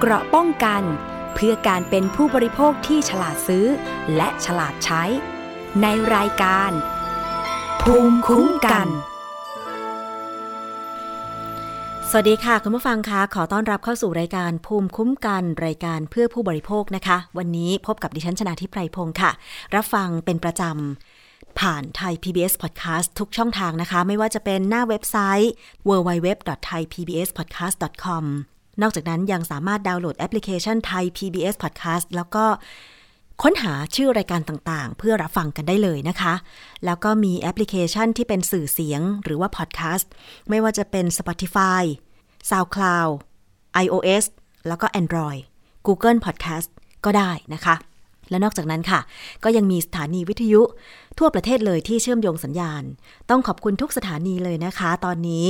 เกราะป้องกัน เพื่อการเป็นผู้บริโภคที่ฉลาดซื้อ และฉลาดใช้ ในรายการ ภูมิคุ้มกัน สวัสดีค่ะ คุณผู้ฟังคะขอต้อนรับเข้าสู่รายการภูมิคุ้มกัน รายการเพื่อผู้บริโภคนะคะ วันนี้พบกับดิฉันชนะทิพไพรพงศ์ค่ะ รับฟังเป็นประจำผ่านไทย PBS Podcast ทุกช่องทางนะคะ ไม่ว่าจะเป็นหน้าเว็บไซต์ www.thaipbspodcast.com นอกจากนั้นยังสามารถดาวน์โหลดแอปพลิเคชันไทย PBS Podcast แล้วก็ค้นหาชื่อรายการต่างๆ เพื่อรับฟังกันได้เลยนะคะ แล้วก็มีแอปพลิเคชันที่เป็นสื่อเสียงหรือว่าพอดแคสต์ไม่ว่าจะเป็น Spotify SoundCloud iOS แล้วก็ Android Google Podcast ก็ได้นะคะ และนอกจากนั้นค่ะ ก็ยังมีสถานีวิทยุ ทั่วประเทศเลยที่เชื่อมโยงสัญญาณ ต้องขอบคุณทุกสถานีเลยนะคะ ตอนนี้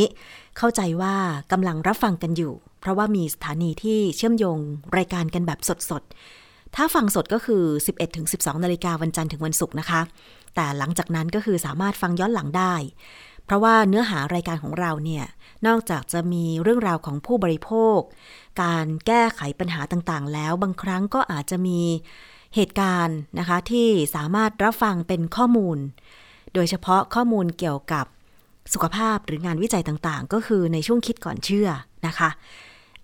เข้าใจว่ากำลังรับฟังกันอยู่ เพราะว่ามีสถานีที่เชื่อมโยงรายการกันแบบสดๆ ถ้าฟังสดก็คือ 11-12นาฬิกาวันจันทร์ถึงวันศุกร์นะคะ แต่หลังจากนั้นก็คือสามารถฟังย้อนหลังได้ เพราะว่าเนื้อหารายการของเราเนี่ยนอกจากจะมีเรื่องราวของผู้บริโภค การแก้ไขปัญหาต่างๆ แล้วบางครั้งก็อาจจะมี เหตุการณ์นะคะที่สามารถรับฟังเป็นข้อมูล โดยเฉพาะข้อมูลเกี่ยวกับสุขภาพหรืองานวิจัยต่างๆ ก็คือในช่วงคิดก่อนเชื่อนะคะ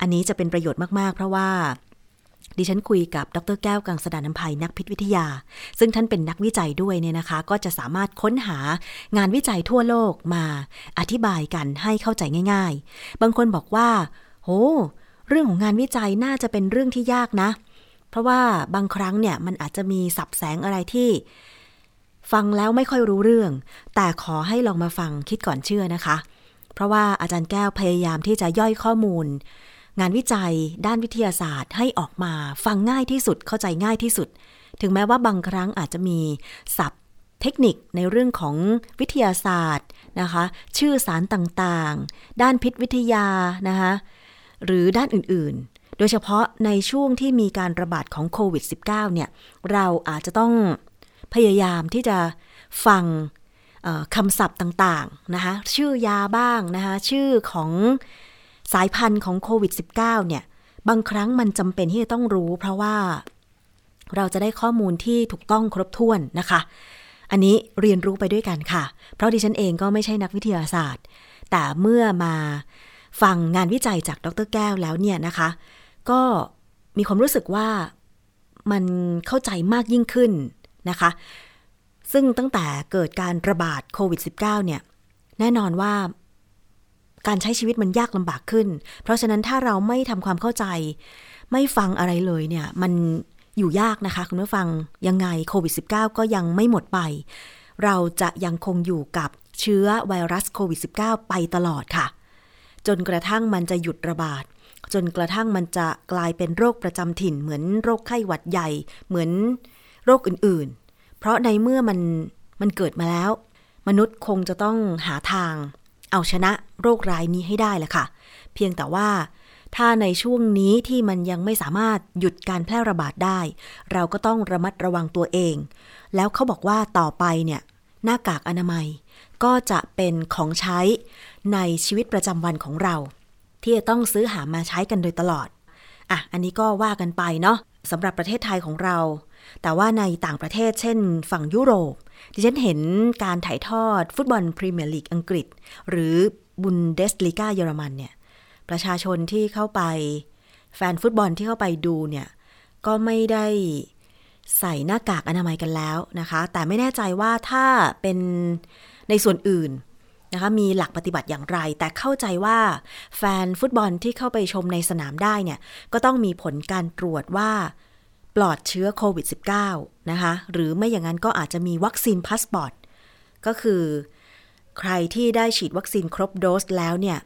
อันนี้จะเป็นประโยชน์มากๆ เพราะว่าดิฉันคุยกับดรแก้วกังสดานนภัยนักพิษวิทยา ซึ่งท่านเป็นนักวิจัยด้วยเนี่ยนะคะ ก็จะสามารถค้นหางานวิจัยทั่วโลกมาอธิบายกันให้เข้าใจง่าย ๆ บางคนบอกว่า โห เรื่องของงานวิจัยน่าจะเป็นเรื่องที่ยากนะเพราะว่าบางครั้งเนี่ยมันอาจจะมีสับแสงอะไรที่ ฟังแล้วไม่ค่อยรู้เรื่อง แต่ขอให้ลองมาฟังคิดก่อนเชื่อนะคะ เพราะว่าอาจารย์แก้วพยายามที่จะย่อยข้อมูล งานวิจัย ด้านวิทยาศาสตร์ ให้ออกมาฟังง่ายที่สุดเข้าใจง่ายที่สุด ถึงแม้ว่าบางครั้งอาจจะมีศัพท์เทคนิคในเรื่องของวิทยาศาสตร์นะคะ ชื่อสารต่างๆ ด้านพิษวิทยานะคะหรือด้านอื่นๆ ดยเฉพาะในช่วงที่มีการระบาดของโควิด -19 เนี่ย เราอาจจะต้องพยายามที่จะฟังคำศัพท์ต่างๆนะคะชื่อยาบ้างนะคะชื่อของสายพันธุ์ของโควิด -19 เนี่ย บางครั้งมันจำเป็นที่จะต้องรู้ เพราะว่าเราจะได้ข้อมูลที่ถูกต้องครบถ้วนนะคะ อันนี้เรียนรู้ไปด้วยกันค่ะ เพราะดิฉันเองก็ไม่ใช่นักวิทยาศาสตร์ แต่เมื่อมาฟังงานวิจัยจากดรแก้วแล้วเนี่ยนะคะ ก็มีความรู้สึกว่ามันเข้าใจมากยิ่งขึ้นนะคะ ซึ่งตั้งแต่เกิดการระบาดโควิด -19 เนี่ย แน่นอนว่าการใช้ชีวิตมันยากลำบากขึ้น เพราะฉะนั้นถ้าเราไม่ทำความเข้าใจ ไม่ฟังอะไรเลยเนี่ย มันอยู่ยากนะคะ คุณผู้ฟังยังไงโควิด -19 ก็ยังไม่หมดไป เราจะยังคงอยู่กับเชื้อไวรัสโควิด -19 ไปตลอดค่ะ จนกระทั่งมันจะหยุดระบาด จนกระทั่งมันจะกลายเป็นโรคประจำถิ่น เหมือนโรคไข้หวัดใหญ่ เหมือนโรคอื่นๆ เพราะในเมื่อมันมันเกิดมาแล้ว มนุษย์คงจะต้องหาทาง เอาชนะโรคร้ายนี้ให้ได้แหละค่ะ เพียงแต่ว่าถ้าในช่วงนี้ที่มันยังไม่สามารถหยุดการแพร่ระบาดได้ เราก็ต้องระมัดระวังตัวเอง แล้วเขาบอกว่าต่อไปเนี่ย หน้ากากอนามัย ก็จะเป็นของใช้ในชีวิตประจำวันของเรา ที่จะต้องซื้อหามาใช้กันโดยตลอด อะ อันนี้ก็ว่ากันไปเนาะสำหรับประเทศไทยของเรา แต่ว่าในต่างประเทศเช่น ฝั่งยุโรป ดิฉันเห็นการถ่ายทอดฟุตบอลพรีเมียร์ลีกอังกฤษ หรือบุนเดสลีกาเยอรมันเนี่ย ประชาชนที่เข้าไป แฟนฟุตบอลที่เข้าไปดูเนี่ย ก็ไม่ได้ใส่หน้ากากอนามัยกันแล้วนะคะ แต่ไม่แน่ใจว่าถ้าเป็นในส่วนอื่น นะคะมีหลักปฏิบัติอย่างไร แต่เข้าใจว่าแฟนฟุตบอลที่เข้าไปชมในสนามได้เนี่ยก็ต้องมีผลการตรวจว่าปลอดเชื้อโควิด -19 นะคะหรือไม่อย่างนั้นก็อาจจะมีวัคซีนพาสปอร์ตก็คือใครที่ได้ฉีดวัคซีนครบโดสแล้วเนี่ย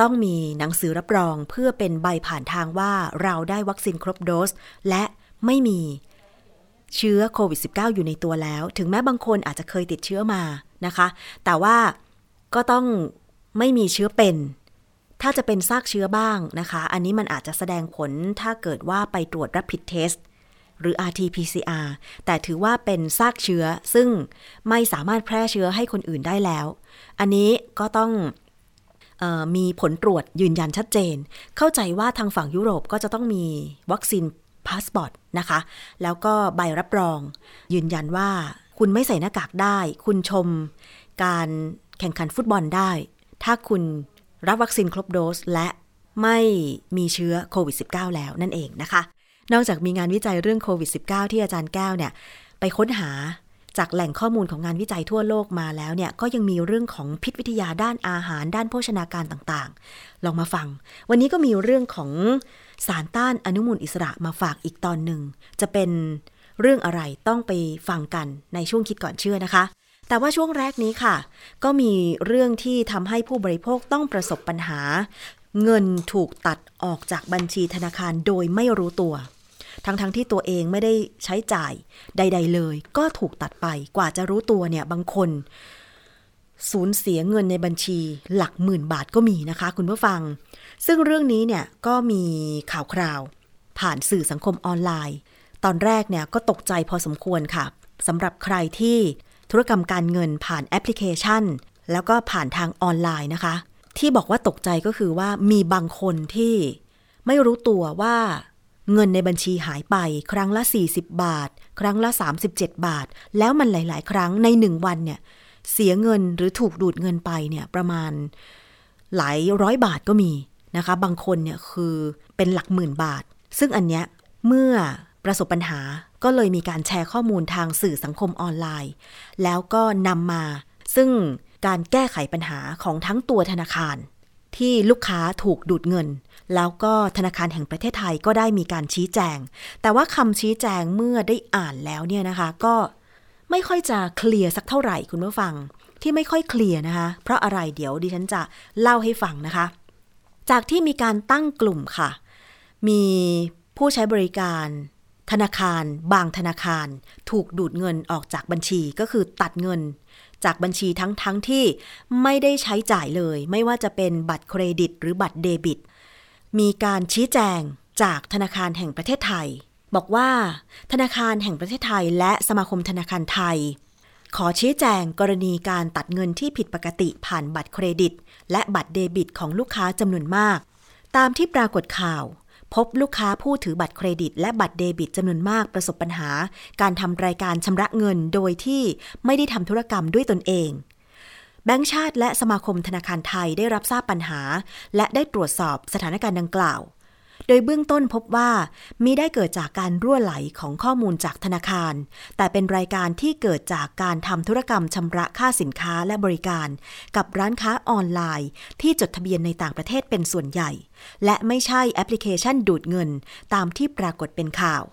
ต้องมีหนังสือรับรองเพื่อเป็นใบผ่านทางว่าเราได้วัคซีนครบโดส และไม่มีเชื้อโควิด -19 อยู่ในตัวแล้ว ถึงแม้บางคนอาจจะเคยติดเชื้อมานะคะ แต่ว่า ก็ต้องไม่มีเชื้อเป็น ถ้าจะเป็นซากเชื้อบ้างนะคะ อันนี้มันอาจจะแสดงผลถ้าเกิดว่าไปตรวจ rapid test หรือ RT-PCR แต่ถือว่าเป็นซากเชื้อซึ่งไม่สามารถแพร่เชื้อให้คนอื่นได้แล้ว อันนี้ก็ต้องมีผลตรวจยืนยันชัดเจน เข้าใจว่าทางฝั่งยุโรปก็จะต้องมีวัคซีนพาสปอร์ตนะคะ แล้วก็ใบรับรอง ยืนยันว่าคุณไม่ใส่หน้ากากได้ คุณชมการ แข่งขันฟุตบอลได้ ถ้าคุณรับวัคซีนครบโดสและไม่มีเชื้อโควิด -19 แล้วนั่นเองนะคะ นอกจากมีงานวิจัยเรื่องโควิด -19 ที่อาจารย์แก้วเนี่ย ไปค้นหาจากแหล่งข้อมูลของงานวิจัยทั่วโลกมาแล้วเนี่ย ก็ยังมีเรื่องของพิษวิทยาด้านอาหาร ด้านโภชนาการต่างๆ ลองมาฟัง วันนี้ก็มีเรื่องของสารต้านอนุมูลอิสระมาฝากอีกตอนหนึ่ง จะเป็นเรื่องอะไรต้องไปฟังกันในช่วงคิดก่อนเชื่อนะคะ แต่ว่าช่วงแรกนี้ค่ะ ก็มีเรื่องที่ทำให้ผู้บริโภคต้องประสบปัญหา เงินถูกตัดออกจากบัญชีธนาคารโดยไม่รู้ตัว ทั้งๆทที่ตัวเองไม่ได้ใช้จ่ายใด ๆ เลย ก็ถูกตัดไปกว่าจะรู้ตัวเนี่ยบางคนสูญเสียเงินในบัญชีหลักหมื่นบาทก็มีนะคะ คุณผู้ฟัง ซึ่งเรื่องนี้เนี่ยก็มีข่าวคราว ผ่านสื่อสังคมออนไลน์ ตอนแรกเนี่ยก็ตกใจพอสมควรค่ะสำหรับใครที่ ธุรกรรมการเงินผ่านแอปพลิเคชัน แล้วก็ผ่านทางออนไลน์นะคะ ที่บอกว่าตกใจก็คือว่ามีบางคนที่ไม่รู้ตัวว่าเงินในบัญชีหายไปครั้งละ 40 บาท ครั้งละ 37 บาท แล้วมันหลาย ๆ ครั้งในหนึ่งวันเนี่ย เสียเงินหรือถูกดูดเงินไปเนี่ยประมาณหลายร้อยบาทก็มีนะคะ บางคนเนี่ยคือเป็นหลักหมื่นบาท ซึ่งอันเนี้ยเมื่อประสบปัญหา ก็เลยมีการแชร์ข้อมูลทางสื่อสังคมออนไลน์ แล้วก็นำมา ซึ่งการแก้ไขปัญหาของทั้งตัวธนาคาร ที่ลูกค้าถูกดูดเงิน แล้วก็ธนาคารแห่งประเทศไทยก็ได้มีการชี้แจง แต่ว่าคำชี้แจงเมื่อได้อ่านแล้วเนี่ยนะคะ ก็ไม่ค่อยจะเคลียร์สักเท่าไหร่คุณผู้ฟังที่ไม่ค่อยเคลียร์นะคะ เพราะอะไรเดี๋ยวดิฉันจะเล่าให้ฟังนะคะ จากที่มีการตั้งกลุ่มค่ะ มีผู้ใช้บริการ ธนาคารบางธนาคาร ถูกดูดเงินออกจากบัญชีก็คือตัดเงิน จากบัญชีทั้งทั้งที่ไม่ได้ใช้จ่ายเลย ไม่ว่าจะเป็นบัตรเครดิต หรือบัตรเดบิต มีการชี้แจงจากธนาคารแห่งประเทศไทย บอกว่า ธนาคารแห่งประเทศไทย และสมาคมธนาคารไทย ขอชี้แจงกรณีการตัดเงินที่ผิดปกติผ่านบัตรเครดิต และบัตรเดบิตของลูกค้าจำนวนมาก ตามที่ปรากฏข่าว พบลูกค้าผู้ถือบัตรเครดิต และบัตรเดบิตจำนวนมากประสบปัญหา การทำรายการชำระเงินโดยที่ไม่ได้ทำธุรกรรมด้วยตนเองแบงก์ชาติและสมาคมธนาคารไทยได้รับทราบปัญหา และได้ตรวจสอบสถานการณ์ดังกล่าว โดยเบื้องต้นพบว่ามีได้เกิดจากการรั่วไหลของข้อมูลจากธนาคาร แต่เป็นรายการที่เกิดจากการทำธุรกรรมชำระค่าสินค้าและบริการ กับร้านค้าออนไลน์ ที่จดทะเบียนในต่างประเทศเป็นส่วนใหญ่ และไม่ใช่แอปพลิเคชันดูดเงิน ตามที่ปรากฏเป็นข่าว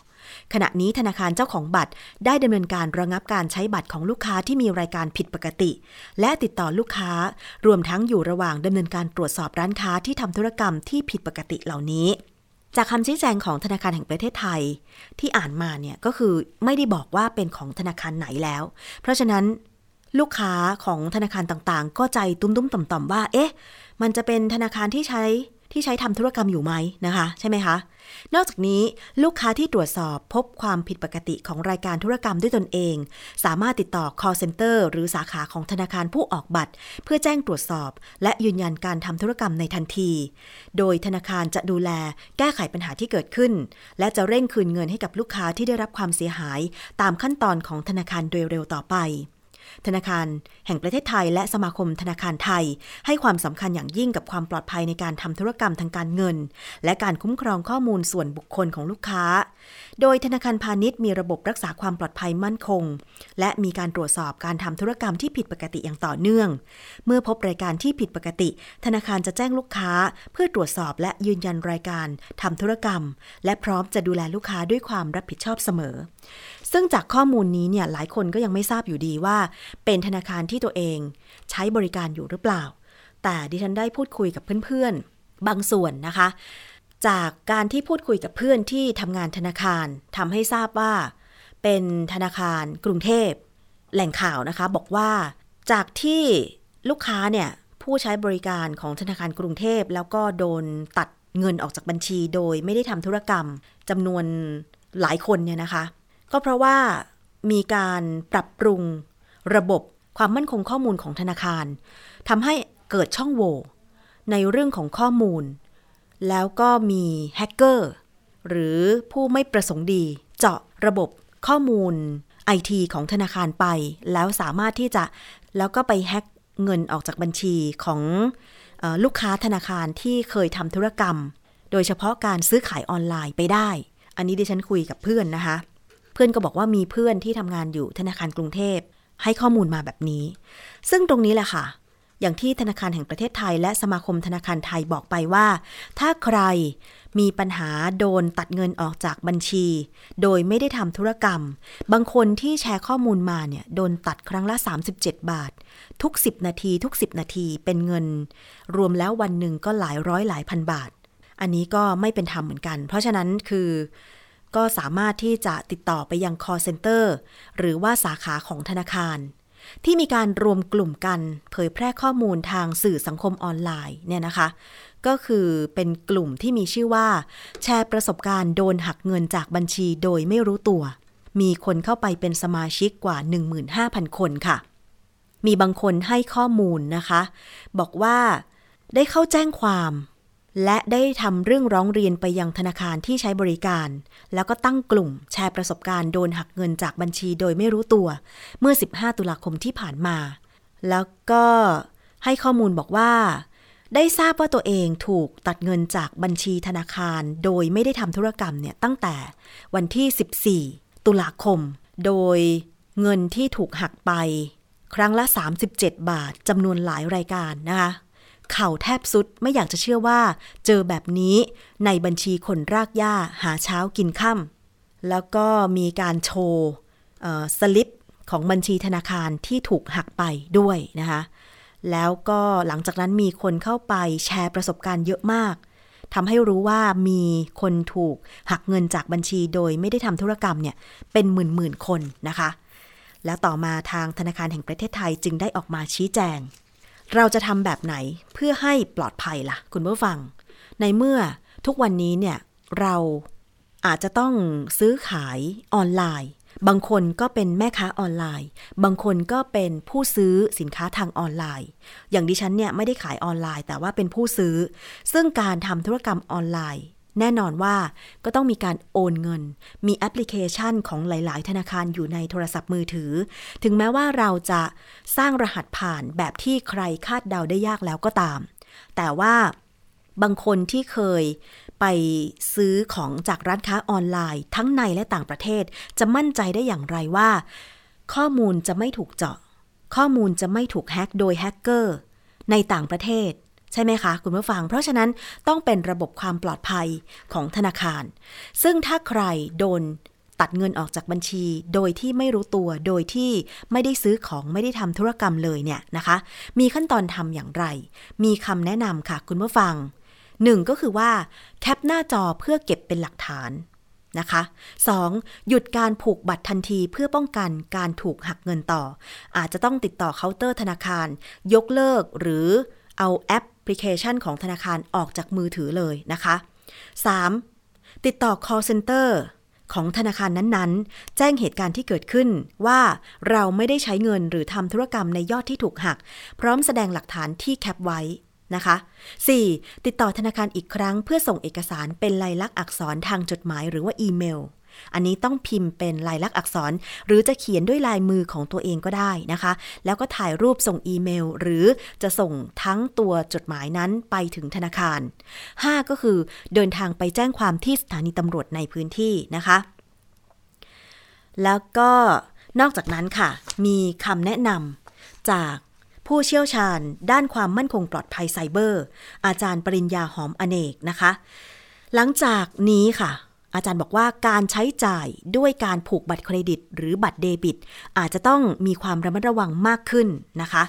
ขณะนี้ธนาคารเจ้าของบัตรได้ดำเนินการระงับการใช้บัตรของลูกค้าที่มีรายการผิดปกติ และติดต่อลูกค้า รวมทั้งอยู่ระหว่างดำเนินการตรวจสอบร้านค้าที่ทำธุรกรรมที่ผิดปกติเหล่านี้ จากคำชี้แจงของธนาคารแห่งประเทศไทย ที่อ่านมาเนี่ยก็คือไม่ได้บอกว่าเป็นของธนาคารไหนแล้ว เพราะฉะนั้นลูกค้าของธนาคารต่างๆ ก็ใจตุ้มๆต่อมๆว่า เอ๊ะ มันจะเป็นธนาคารที่ใช้ที่ใช้ทำธุรกรรมอยู่ไหมนะคะ ใช่ไหมคะ นอกจากนี้ลูกค้าที่ตรวจสอบพบความผิดปกติของรายการธุรกรรมด้วยตนเอง สามารถติดต่อ call center หรือสาขาของธนาคารผู้ออกบัตร เพื่อแจ้งตรวจสอบ และยืนยันการทำธุรกรรมในทันที โดยธนาคารจะดูแลแก้ไขปัญหาที่เกิดขึ้น และจะเร่งคืนเงินให้กับลูกค้าที่ได้รับความเสียหาย ตามขั้นตอนของธนาคารโดยเร็วต่อไป ธนาคารแห่งประเทศไทย และสมาคมธนาคารไทย ให้ความสำคัญอย่างยิ่งกับความปลอดภัยในการทำธุรกรรมทางการเงิน และการคุ้มครองข้อมูลส่วนบุคคลของลูกค้า โดยธนาคารพาณิชย์มีระบบรักษาความปลอดภัยมั่นคง และมีการตรวจสอบการทำธุรกรรมที่ผิดปกติอย่างต่อเนื่อง เมื่อพบรายการที่ผิดปกติ ธนาคารจะแจ้งลูกค้า เพื่อตรวจสอบและยืนยันรายการทำธุรกรรม และพร้อมจะดูแลลูกค้าด้วยความรับผิดชอบเสมอ ซึ่งจากข้อมูลนี้เนี่ยหลายคนก็ยังไม่ทราบอยู่ดีว่า เป็นธนาคารที่ตัวเองใช้บริการอยู่หรือเปล่า แต่ดิฉันได้พูดคุยกับเพื่อนๆ บางส่วนนะคะ จากการที่พูดคุยกับเพื่อนที่ทำงานธนาคารทำให้ทราบว่า เป็นธนาคารกรุงเทพ แหล่งข่าวนะคะ บอกว่าจากที่ลูกค้าเนี่ยผู้ใช้บริการของธนาคารกรุงเทพ แล้วก็โดนตัดเงินออกจากบัญชีโดยไม่ได้ทำธุรกรรมจำนวนหลายคนเนี่ยนะคะ ก็เพราะว่ามีการปรับปรุงระบบความมั่นคงข้อมูลของธนาคารทำให้เกิดช่องโหว่ในเรื่องของข้อมูล แล้วก็มีแฮกเกอร์หรือผู้ไม่ประสงค์ดี เจาะระบบข้อมูลไอทีของธนาคารไป แล้วสามารถที่จะแล้วก็ไปแฮกเงินออกจากบัญชีของอลูกค้าธนาคารที่เคยทำธุรกรรม โดยเฉพาะการซื้อขายออนไลน์ไปได้ อันนี้ดิฉันคุยกับเพื่อนนะคะ พื่อนก็บอกว่ามีเพื่อนที่ทำงานอยู่ธนาคารกรุงเทพ ให้ข้อมูลมาแบบนี้ ซึ่งตรงนี้แหละค่ะ อย่างที่ธนาคารแห่งประเทศไทย และสมาคมธนาคารไทยบอกไปว่า ถ้าใครมีปัญหาโดนตัดเงินออกจากบัญชี โดยไม่ได้ทำธุรกรรม บางคนที่แชร์ข้อมูลมาเนี่ยโดนตัดครั้งละ 37 บาท ทุก 10 นาทีทุก 10 นาทีเป็นเงิน รวมแล้ววันหนึ่งก็หลายร้อยหลายพันบาท อันนี้ก็ไม่เป็นธรรมเหมือนกัน เพราะฉะนั้นคือ ก็สามารถที่จะติดต่อไปยัง call center หรือว่าสาขาของธนาคาร ที่มีการรวมกลุ่มกันเผยแพร่ข้อมูลทางสื่อสังคมออนไลน์เนี่ยนะคะ ก็คือเป็นกลุ่มที่มีชื่อว่า แชร์ประสบการณ์โดนหักเงินจากบัญชีโดยไม่รู้ตัว มีคนเข้าไปเป็นสมาชิกกว่า 15,000 คนค่ะ มีบางคนให้ข้อมูลนะคะ บอกว่าได้เข้าแจ้งความ และได้ทำเรื่องร้องเรียนไปยังธนาคารที่ใช้บริการ แล้วก็ตั้งกลุ่มแชร์ประสบการณ์โดนหักเงินจากบัญชีโดยไม่รู้ตัว เมื่อ 15 ตุลาคมที่ผ่านมา แล้วก็ให้ข้อมูลบอกว่า ได้ทราบว่าตัวเองถูกตัดเงินจากบัญชีธนาคาร โดยไม่ได้ทำธุรกรรมเนี่ยตั้งแต่วันที่ 14 ตุลาคม โดยเงินที่ถูกหักไป ครั้งละ 37 บาทจำนวนหลายรายการนะคะ เข่าแทบสุดไม่อยากจะเชื่อว่า เจอแบบนี้ในบัญชีคนรากหญ้าหาเช้ากินค่ำแล้วก็มีการโชว์สลิปของบัญชีธนาคารที่ถูกหักไปด้วยนะคะแล้วก็หลังจากนั้นมีคนเข้าไปแชร์ประสบการณ์เยอะมากทำให้รู้ว่ามีคนถูกหักเงินจากบัญชีโดยไม่ได้ทำธุรกรรมเนี่ยเป็นหมื่นๆคนนะคะ แล้วต่อมาทางธนาคารแห่งประเทศไทยจึงได้ออกมาชี้แจง เราจะทำแบบไหนเพื่อให้ปลอดภัยล่ะ คุณผู้ฟัง ในเมื่อทุกวันนี้เนี่ยเราอาจจะต้องซื้อขายออนไลน์ บางคนก็เป็นแม่ค้าออนไลน์ บางคนก็เป็นผู้ซื้อสินค้าทางออนไลน์ อย่างดิฉันเนี่ยไม่ได้ขายออนไลน์ แต่ว่าเป็นผู้ซื้อ ซึ่งการทำธุรกรรมออนไลน์ แน่นอนว่าก็ต้องมีการโอนเงิน มีแอปพลิเคชันของหลาย ๆ ธนาคารอยู่ในโทรศัพท์มือถือ ถึงแม้ว่าเราจะสร้างรหัสผ่านแบบที่ใครคาดเดาได้ยากแล้วก็ตาม แต่ว่าบางคนที่เคยไปซื้อของจากร้านค้าออนไลน์ ทั้งในและต่างประเทศ จะมั่นใจได้อย่างไรว่า ข้อมูลจะไม่ถูกเจาะ ข้อมูลจะไม่ถูกแฮ็กโดยแฮกเกอร์ในต่างประเทศ ใช่ไหมคะ คุณผู้ฟัง เพราะฉะนั้นต้องเป็นระบบความปลอดภัยของธนาคาร ซึ่งถ้าใครโดนตัดเงินออกจากบัญชี โดยที่ไม่รู้ตัว โดยที่ไม่ได้ซื้อของไม่ได้ทำธุรกรรมเลยเนี่ยนะคะ มีขั้นตอนทำอย่างไร มีคำแนะนำค่ะ คุณผู้ฟังหนึ่งก็คือว่า cap หน้าจอเพื่อเก็บเป็นหลักฐานนะคะ 2. หยุดการผูกบัตรทันทีเพื่อป้องกันการถูกหักเงินต่อ อาจจะต้องติดต่อเคาน์เตอร์ธนาคาร ยกเลิกหรือ เอาแอปพลิเคชันของธนาคารออกจากมือถือเลยนะคะ 3. ติดต่อ call center ของธนาคารนั้นๆ แจ้งเหตุการณ์ที่เกิดขึ้นว่าเราไม่ได้ใช้เงินหรือทำธุรกรรมในยอดที่ถูกหัก พร้อมแสดงหลักฐานที่แคปไว้นะคะ 4. ติดต่อธนาคารอีกครั้งเพื่อส่งเอกสารเป็นลายลักษณ์อักษรทางจดหมายหรือว่าอีเมล อันนี้ต้องพิมพ์เป็นลายลักษณ์อักษร หรือจะเขียนด้วยลายมือของตัวเองก็ได้นะคะ แล้วก็ถ่ายรูปส่งอีเมล หรือจะส่งทั้งตัวจดหมายนั้นไปถึงธนาคาร 5 ก็คือเดินทางไปแจ้งความที่สถานีตำรวจในพื้นที่นะคะ แล้วก็นอกจากนั้นค่ะ มีคำแนะนำจากผู้เชี่ยวชาญด้านความมั่นคงปลอดภัยไซเบอร์ อาจารย์ปริญญาหอมอเนกนะคะ หลังจากนี้ค่ะ อาจารย์บอกว่าการใช้จ่ายด้วยการผูกบัตรเครดิต หรือบัตรเดบิต อาจจะต้องมีความระมัดระวังมากขึ้นนะคะ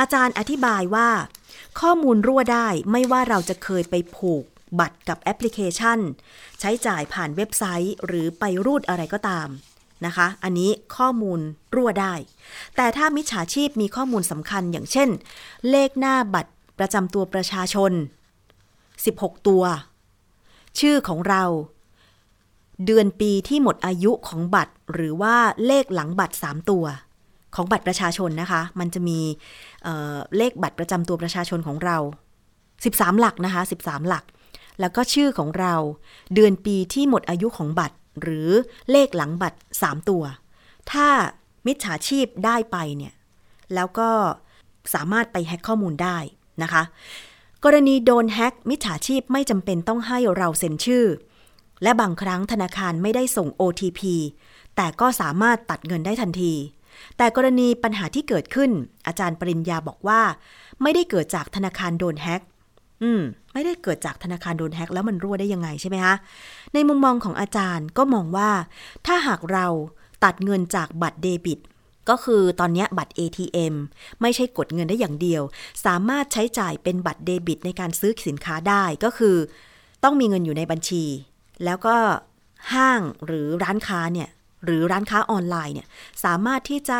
อาจารย์อธิบายว่า ข้อมูลรั่วได้ไม่ว่าเราจะเคยไปผูกบัตรกับแอปพลิเคชัน ใช้จ่ายผ่านเว็บไซต์ หรือไปรูดอะไรก็ตามนะคะ อันนี้ข้อมูลรั่วได้ แต่ถ้ามิจฉาชีพมีข้อมูลสำคัญอย่างเช่น เลขหน้าบัตรประจำตัวประชาชน 16 ตัว ชื่อของเรา เดือนปีที่หมดอายุของบัตร หรือว่าเลขหลังบัตร 3 ตัว ของบัตรประชาชนนะคะ มันจะมีเเลขบัตรประจำตัวประชาชนของเรา 13 หลักนะคะ 13 หลัก แล้วก็ชื่อของเรา เดือนปีที่หมดอายุของบัตร หรือเลขหลังบัตร 3 ตัว ถ้ามิจฉาชีพได้ไปเนี่ย แล้วก็สามารถไปแฮ็กข้อมูลได้นะคะ กรณีโดนแฮ็กมิจฉาชีพไม่จำเป็นต้องให้เราเซ็นชื่อ และบางครั้งธนาคารไม่ได้ส่ง OTP แต่ก็สามารถตัดเงินได้ทันที แต่กรณีปัญหาที่เกิดขึ้น อาจารย์ปริญญาบอกว่า ไม่ได้เกิดจากธนาคารโดนแฮ็กอืม ไม่ได้เกิดจากธนาคารโดนแฮ็กแล้วมันรั่วได้ยังไงใช่ไหมคะในมุมมองของอาจารย์ก็มองว่า ถ้าหากเราตัดเงินจากบัตรเดบิตก็คือตอนนี้บัตร ATM ไม่ใช่กดเงินได้อย่างเดียว สามารถใช้จ่ายเป็นบัตรเดบิตในการซื้อสินค้าได้ก็คือ ต้องมีเงินอยู่ในบัญชี แล้วก็ห้างหรือร้านค้าเนี่ยหรือร้านค้าออนไลน์เนี่ยสามารถที่จะ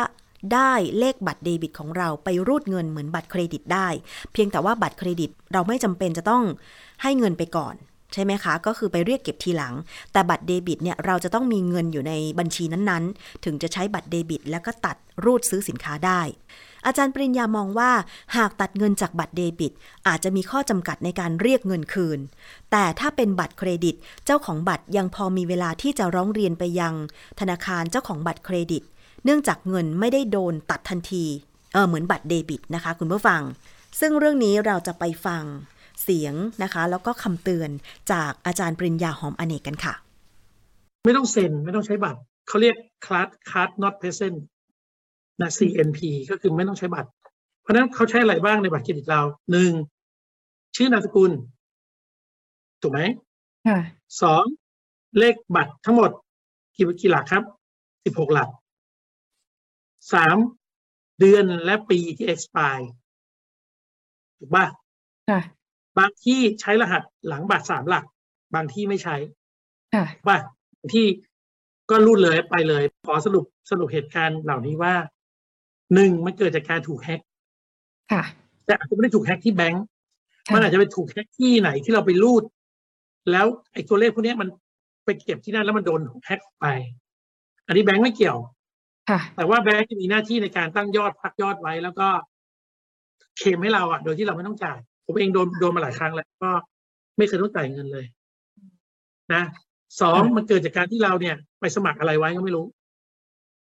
ได้เลขบัตรเดบิตของเราไปรูดเงินเหมือนบัตรเครดิตได้ เพียงแต่ว่าบัตรเครดิตเราไม่จำเป็นจะต้องให้เงินไปก่อน ใช่ไหมคะ ก็คือไปเรียกเก็บทีหลัง แต่บัตรเดบิตเนี่ยเราจะต้องมีเงินอยู่ในบัญชีนั้นๆ ถึงจะใช้บัตรเดบิต แล้วก็ตัดรูดซื้อสินค้าได้ อาจารย์ปริญญามองว่า หากตัดเงินจากบัตรเดบิต อาจจะมีข้อจำกัดในการเรียกเงินคืน แต่ถ้าเป็นบัตรเครดิต เจ้าของบัตรยังพอมีเวลาที่จะร้องเรียนไปยัง ธนาคารเจ้าของบัตรเครดิต เนื่องจากเงินไม่ได้โดนตัดทันที เออเหมือนบัตรเดบิตนะคะ คุณผู้ฟัง ซึ่งเรื่องนี้เราจะไปฟังเสียงนะคะ แล้วก็คำเตือนจากอาจารย์ปริญญาหอมอเนกกันค่ะ ไม่ต้องเซ็นไม่ต้องใช้บัตรเขาเรียก card card not present นะ CNP ก็คือไม่ต้องใช้บัตร เพราะฉะนั้นเขาใช้อะไรบ้างในบัตรเครดิตเราหนึ่งชื่อนามสกุล ถูกไหมค่ะสองเลขบัตรทั้งหมดกี่กี่หลักครับสิบหกหลักสามเดือนและปีที่ expire ถูกป่ะค่ะบางที่ใช้รหัสหลังบัตรสามหลัก บางที่ไม่ใช้ค่ะว่าที่ก็รูดเลยไปเลย ขอสรุปสรุปเหตุการณ์เหล่านี้ว่า หนึ่งมันเกิดจากการถูกแฮ็กค่ะแต่อาจจะไม่ได้ถูกแฮ็กที่แบงก์ค่ะมันอาจจะไปถูกแฮ็กที่ไหนที่เราไปรูด แล้วไอ้ตัวเลขพวกเนี้ยมันไปเก็บที่นั่นแล้วมันโดนแฮ็กไป อันนี้แบงก์ไม่เกี่ยว ค่ะ แต่ว่าแบงก์จะมีหน้าที่ในการตั้งยอดพักยอดไว้แล้วก็เคลมให้เราอะ โดยที่เราไม่ต้องจ่าย ผมเองโดนโดนมาหลายครั้งแล้วก็ไม่เคยต้องจ่ายเงินเลย นะสองค่ะมันเกิดจากการที่เราเนี่ย ไปสมัครอะไรไว้ก็ไม่รู้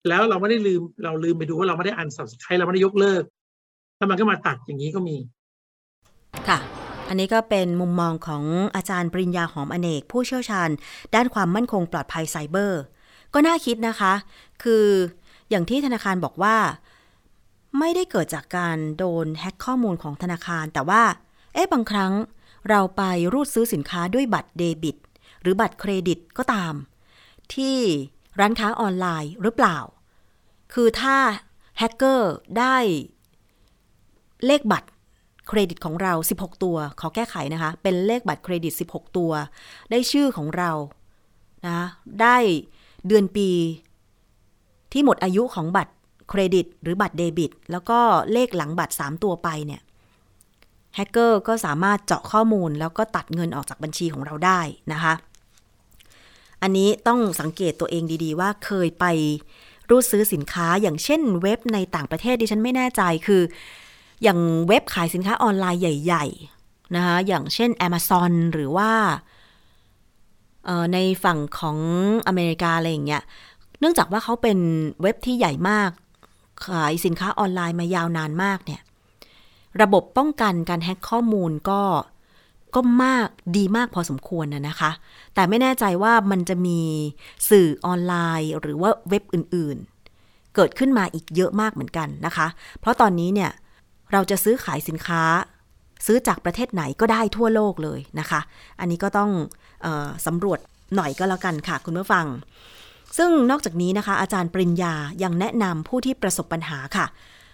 แล้วเราไม่ได้ลืมเราลืมไปดูว่าเราไม่ได้อันสับสไครเราไม่ได้ยกเลิกแล้วมันก็มาตัดอย่างนี้ก็มี ค่ะ อันนี้ก็เป็นมุมมองของอาจารย์ปริญญาหอมอเนก ผู้เชี่ยวชาญ ด้านความมั่นคงปลอดภัยไซเบอร์ ก็น่าคิดนะคะ คืออย่างที่ธนาคารบอกว่า ไม่ได้เกิดจากการโดนแฮ็กข้อมูลของธนาคาร แต่ว่า เอ๊ะบางครั้งเราไปรูดซื้อสินค้าด้วยบัตรเดบิต หรือบัตรเครดิตก็ตาม ที่ ร้านค้าออนไลน์หรือเปล่า คือถ้าแฮกเกอร์ได้เลขบัตรเครดิตของเรา 16 ตัว ขอแก้ไขนะคะ เป็นเลขบัตรเครดิต 16 ตัว ได้ชื่อของเรานะได้เดือนปี ที่หมดอายุของบัตรเครดิต หรือบัตรเดบิต แล้วก็เลขหลังบัตร 3 ตัวไปเนี่ยแฮกเกอร์ก็สามารถเจาะข้อมูลแล้วก็ตัดเงินออกจากบัญชีของเราได้นะคะ อันนี้ต้องสังเกตตัวเองดีๆ ว่าเคยไปรูดซื้อสินค้าอย่างเช่นเว็บในต่างประเทศดิฉันไม่แน่ใจคือ อย่างเว็บขายสินค้าออนไลน์ใหญ่ๆนะคะอย่างเช่น Amazon หรือว่าในฝั่งของอเมริกาอะไรอย่างเงี้ยเนื่องจากว่าเขาเป็นเว็บที่ใหญ่มาก ขายสินค้าออนไลน์มายาวนานมากเนี่ย ระบบป้องกันการแฮ็กข้อมูลก็ ก็มากดีมากพอสมควรนะนะคะ แต่ไม่แน่ใจว่ามันจะมีสื่อออนไลน์หรือว่าเว็บอื่นๆ เกิดขึ้นมาอีกเยอะมากเหมือนกันนะคะ เพราะตอนนี้เนี่ยเราจะซื้อขายสินค้า ซื้อจากประเทศไหนก็ได้ทั่วโลกเลยนะคะ อันนี้ก็ต้องออสำรวจหน่อยก็แล้วกันค่ะ คุณผู้ฟัง ซึ่งนอกจากนี้นะคะ อาจารย์ปริญญายังแนะนำผู้ที่ประสบปัญหาค่ะ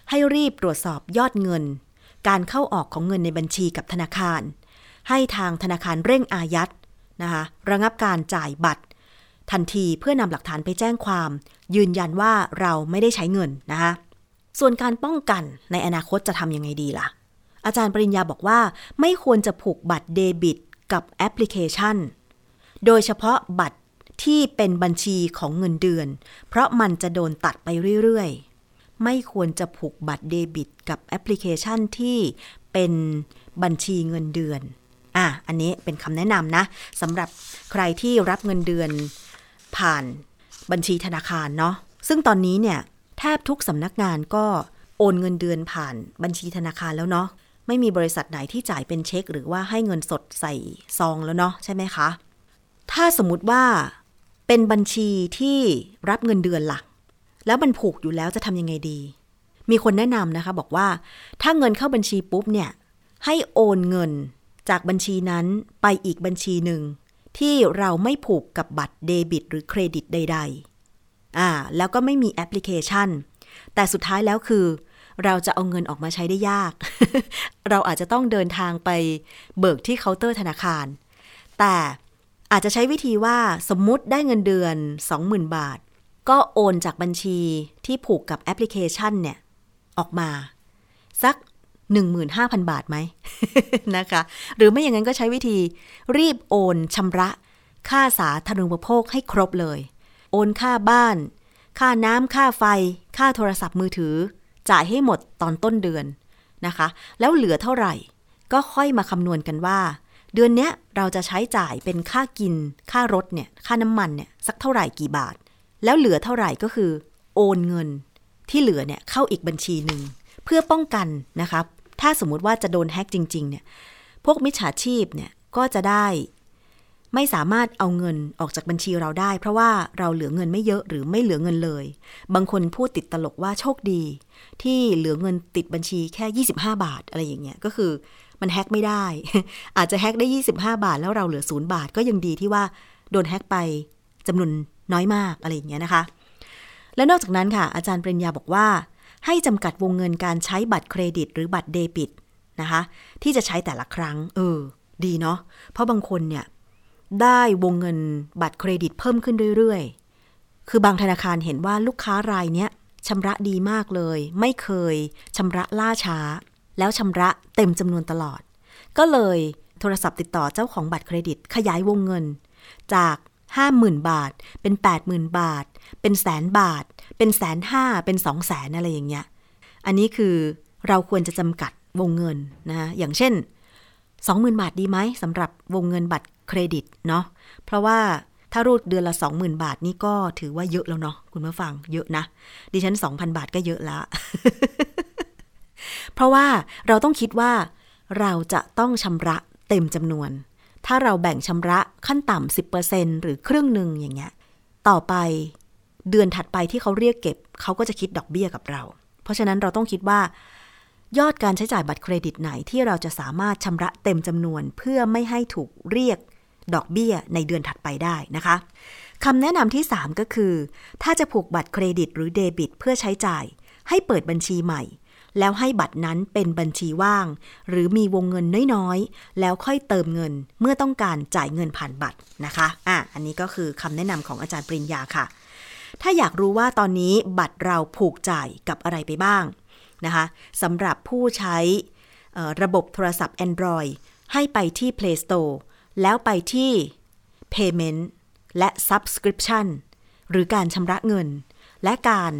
ให้รีบตรวจสอบยอดเงิน การเข้าออกของเงินในบัญชีกับธนาคาร ให้ทางธนาคารเร่งอายัดนะคะระงับการจ่ายบัตร ทันทีเพื่อนำหลักฐานไปแจ้งความ ยืนยันว่าเราไม่ได้ใช้เงินนะคะส่วนการป้องกันในอนาคตจะทำยังไงดีล่ะ อาจารย์ปริญญาบอกว่า ไม่ควรจะผูกบัตรเดบิตกับแอปพลิเคชัน โดยเฉพาะบัตรที่เป็นบัญชีของเงินเดือน เพราะมันจะโดนตัดไปเรื่อยๆ ไม่ควรจะผูกบัตรเดบิตกับแอปพลิเคชันที่เป็นบัญชีเงินเดือน อะอันนี้เป็นคำแนะนำนะสำหรับใครที่รับเงินเดือนผ่านบัญชีธนาคารเนาะซึ่งตอนนี้เนี่ยแทบทุกสำนักงานก็โอนเงินเดือนผ่านบัญชีธนาคารแล้วเนาะไม่มีบริษัทไหนที่จ่ายเป็นเช็ค หรือว่าให้เงินสดใส่ซองแล้วเนาะใช่ไหมคะ ถ้าสมมติว่าเป็นบัญชีที่รับเงินเดือนหลัก แล้วมันผูกอยู่แล้วจะทำยังไงดี มีคนแนะนำนะคะบอกว่าถ้าเงินเข้าบัญชีปุ๊บเนี่ยให้โอนเงิน จากบัญชีนั้นไปอีกบัญชีหนึ่ง ที่เราไม่ผูกกับบัตรเดบิต หรือเครดิตใด ๆ อ่า แล้วก็ไม่มีแอปพลิเคชัน แต่สุดท้ายแล้วคือ เราจะเอาเงินออกมาใช้ได้ยาก เราอาจจะต้องเดินทางไปเบิกที่เคาน์เตอร์ธนาคาร แต่อาจจะใช้วิธีว่าสมมุติได้เงินเดือน 20,000 บาท ก็โอนจากบัญชีที่ผูกกับแอปพลิเคชันเนี่ย ออกมา สัก 15,000 บาทไหมนะคะ หรือไม่อย่างนั้นก็ใช้วิธี รีบโอนชำระค่าสาธารณูปโภคให้ครบเลย โอนค่าบ้าน ค่าน้ำค่าไฟ ค่าโทรศัพท์มือถือ จ่ายให้หมดตอนต้นเดือนนะคะ แล้วเหลือเท่าไหร่ ก็ค่อยมาคำนวณกันว่า เดือนเนี้ยเราจะใช้จ่ายเป็นค่ากิน ค่ารถเนี่ย ค่าน้ำมันเนี่ยสักเท่าไหร่กี่บาท แล้วเหลือเท่าไหร่ก็คือ โอนเงิน ที่เหลือเนี่ยเข้าอีกบัญชีหนึ่งเพื่อป้องกันนะคะ ถ้าสมมุติว่าจะโดนแฮ็กจริง ๆ เนี่ย พวกมิจฉาชีพเนี่ยก็จะได้ ไม่สามารถเอาเงินออกจากบัญชีเราได้ เพราะว่าเราเหลือเงินไม่เยอะหรือไม่เหลือเงินเลย บางคนพูดติดตลกว่าโชคดี ที่เหลือเงินติดบัญชีแค่ 25 บาทอะไรอย่างเงี้ยก็คือมันแฮ็กไม่ได้ อาจจะแฮ็กได้ 25 บาท แล้วเราเหลือศูนย์บาทก็ยังดีที่ว่าโดนแฮ็กไปจำนวนน้อยมากอะไรอย่างเงี้ยนะคะ และนอกจากนั้นค่ะ อาจารย์ปริญญาบอกว่า ให้จำกัดวงเงินการใช้บัตรเครดิตหรือบัตรเดบิตนะคะ ที่จะใช้แต่ละครั้ง เออ ดีเนาะเพราะบางคนเนี่ยได้วงเงินบัตรเครดิตเพิ่มขึ้นเรื่อยๆ คือบางธนาคารเห็นว่าลูกค้ารายเนี้ยชำระดีมากเลย ไม่เคยชำระล่าช้า แล้วชำระเต็มจำนวนตลอด ก็เลยโทรศัพท์ติดต่อเจ้าของบัตรเครดิตขยายวงเงิน จาก 50,000 บาท เป็น 80,000 บาท เป็นแสนบาท เป็นแสนห้าเป็นสองแสนอะไรอย่างเงี้ย อันนี้คือเราควรจะจำกัดวงเงินนะอย่างเช่น 20,000 บาทดีไหมสำหรับวงเงินบัตรเครดิตเนาะเพราะว่าถ้ารูดเดือนละ 20,000 บาทนี่ก็ถือว่าเยอะแล้วเนาะคุณผู้ฟังเยอะนะ ดิฉัน 2,000 บาทก็เยอะละ เพราะว่าเราต้องคิดว่าเราจะต้องชำระเต็มจำนวน ถ้าเราแบ่งชำระขั้นต่ำ10%หรือครึ่งหนึ่งอย่างเงี้ย ต่อไป เดือนถัดไปที่เขาเรียกเก็บ เขาก็จะคิดดอกเบี้ยกับเรา เพราะฉะนั้นเราต้องคิดว่า ยอดการใช้จ่ายบัตรเครดิตไหนที่เราจะสามารถชำระเต็มจำนวนเพื่อไม่ให้ถูกเรียกดอกเบี้ยในเดือนถัดไปได้นะคะคำแนะนำที่ 3 ก็คือ ถ้าจะผูกบัตรเครดิตหรือเดบิต เพื่อใช้จ่าย ให้เปิดบัญชีใหม่ แล้วให้บัตรนั้นเป็นบัญชีว่าง หรือมีวงเงินน้อยๆ แล้วค่อยเติมเงินเมื่อต้องการจ่ายเงินผ่านบัตรนะคะอะอันนี้ก็คือคำแนะนำของอาจารย์ปริญญาค่ะ ถ้าอยากรู้ว่าตอนนี้บัตรเราผูกจ่ายกับอะไรไปบ้างนะคะสำหรับผู้ใช้ระบบโทรศัพท์ Android ให้ไปที่ Play Store แล้วไปที่ Payment และ Subscription หรือการชำระเงิน และการ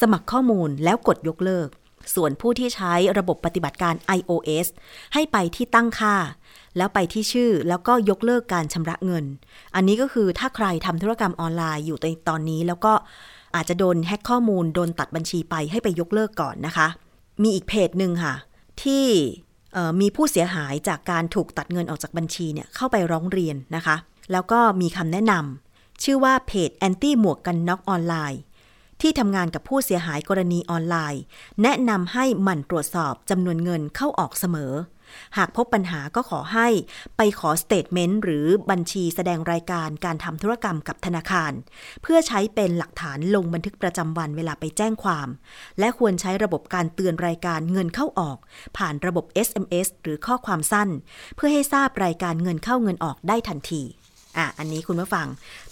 สมัครข้อมูลแล้วกดยกเลิก ส่วนผู้ที่ใช้ระบบปฏิบัติการ iOS ให้ไปที่ตั้งค่า แล้วไปที่ชื่อแล้วก็ยกเลิกการชำระเงิน อันนี้ก็คือถ้าใครทำธุรกรรมออนไลน์อยู่ในตอนนี้ แล้วก็อาจจะโดนแฮ็กข้อมูลโดนตัดบัญชีไปให้ไปยกเลิกก่อนนะคะ มีอีกเพจหนึ่งค่ะ ที่มีผู้เสียหายจากการถูกตัดเงินออกจากบัญชีเนี่ยเข้าไปร้องเรียนนะคะ แล้วก็มีคำแนะนำชื่อว่าเพจแอนตี้หมวกกันน็อกออนไลน์ที่ทำงานกับผู้เสียหายกรณีออนไลน์ แนะนำให้หมั่นตรวจสอบจำนวนเงินเข้าออกเสมอ หากพบปัญหาก็ขอให้ไปขอ statement หรือบัญชีแสดงรายการการทำธุรกรรมกับธนาคาร เพื่อใช้เป็นหลักฐานลงบันทึกประจำวันเวลาไปแจ้งความ และควรใช้ระบบการเตือนรายการเงินเข้าออก ผ่านระบบ SMS หรือข้อความสั้น เพื่อให้ทราบรายการเงินเข้าเงินออกได้ทันทีอะอันนี้คุณผู้ฟัง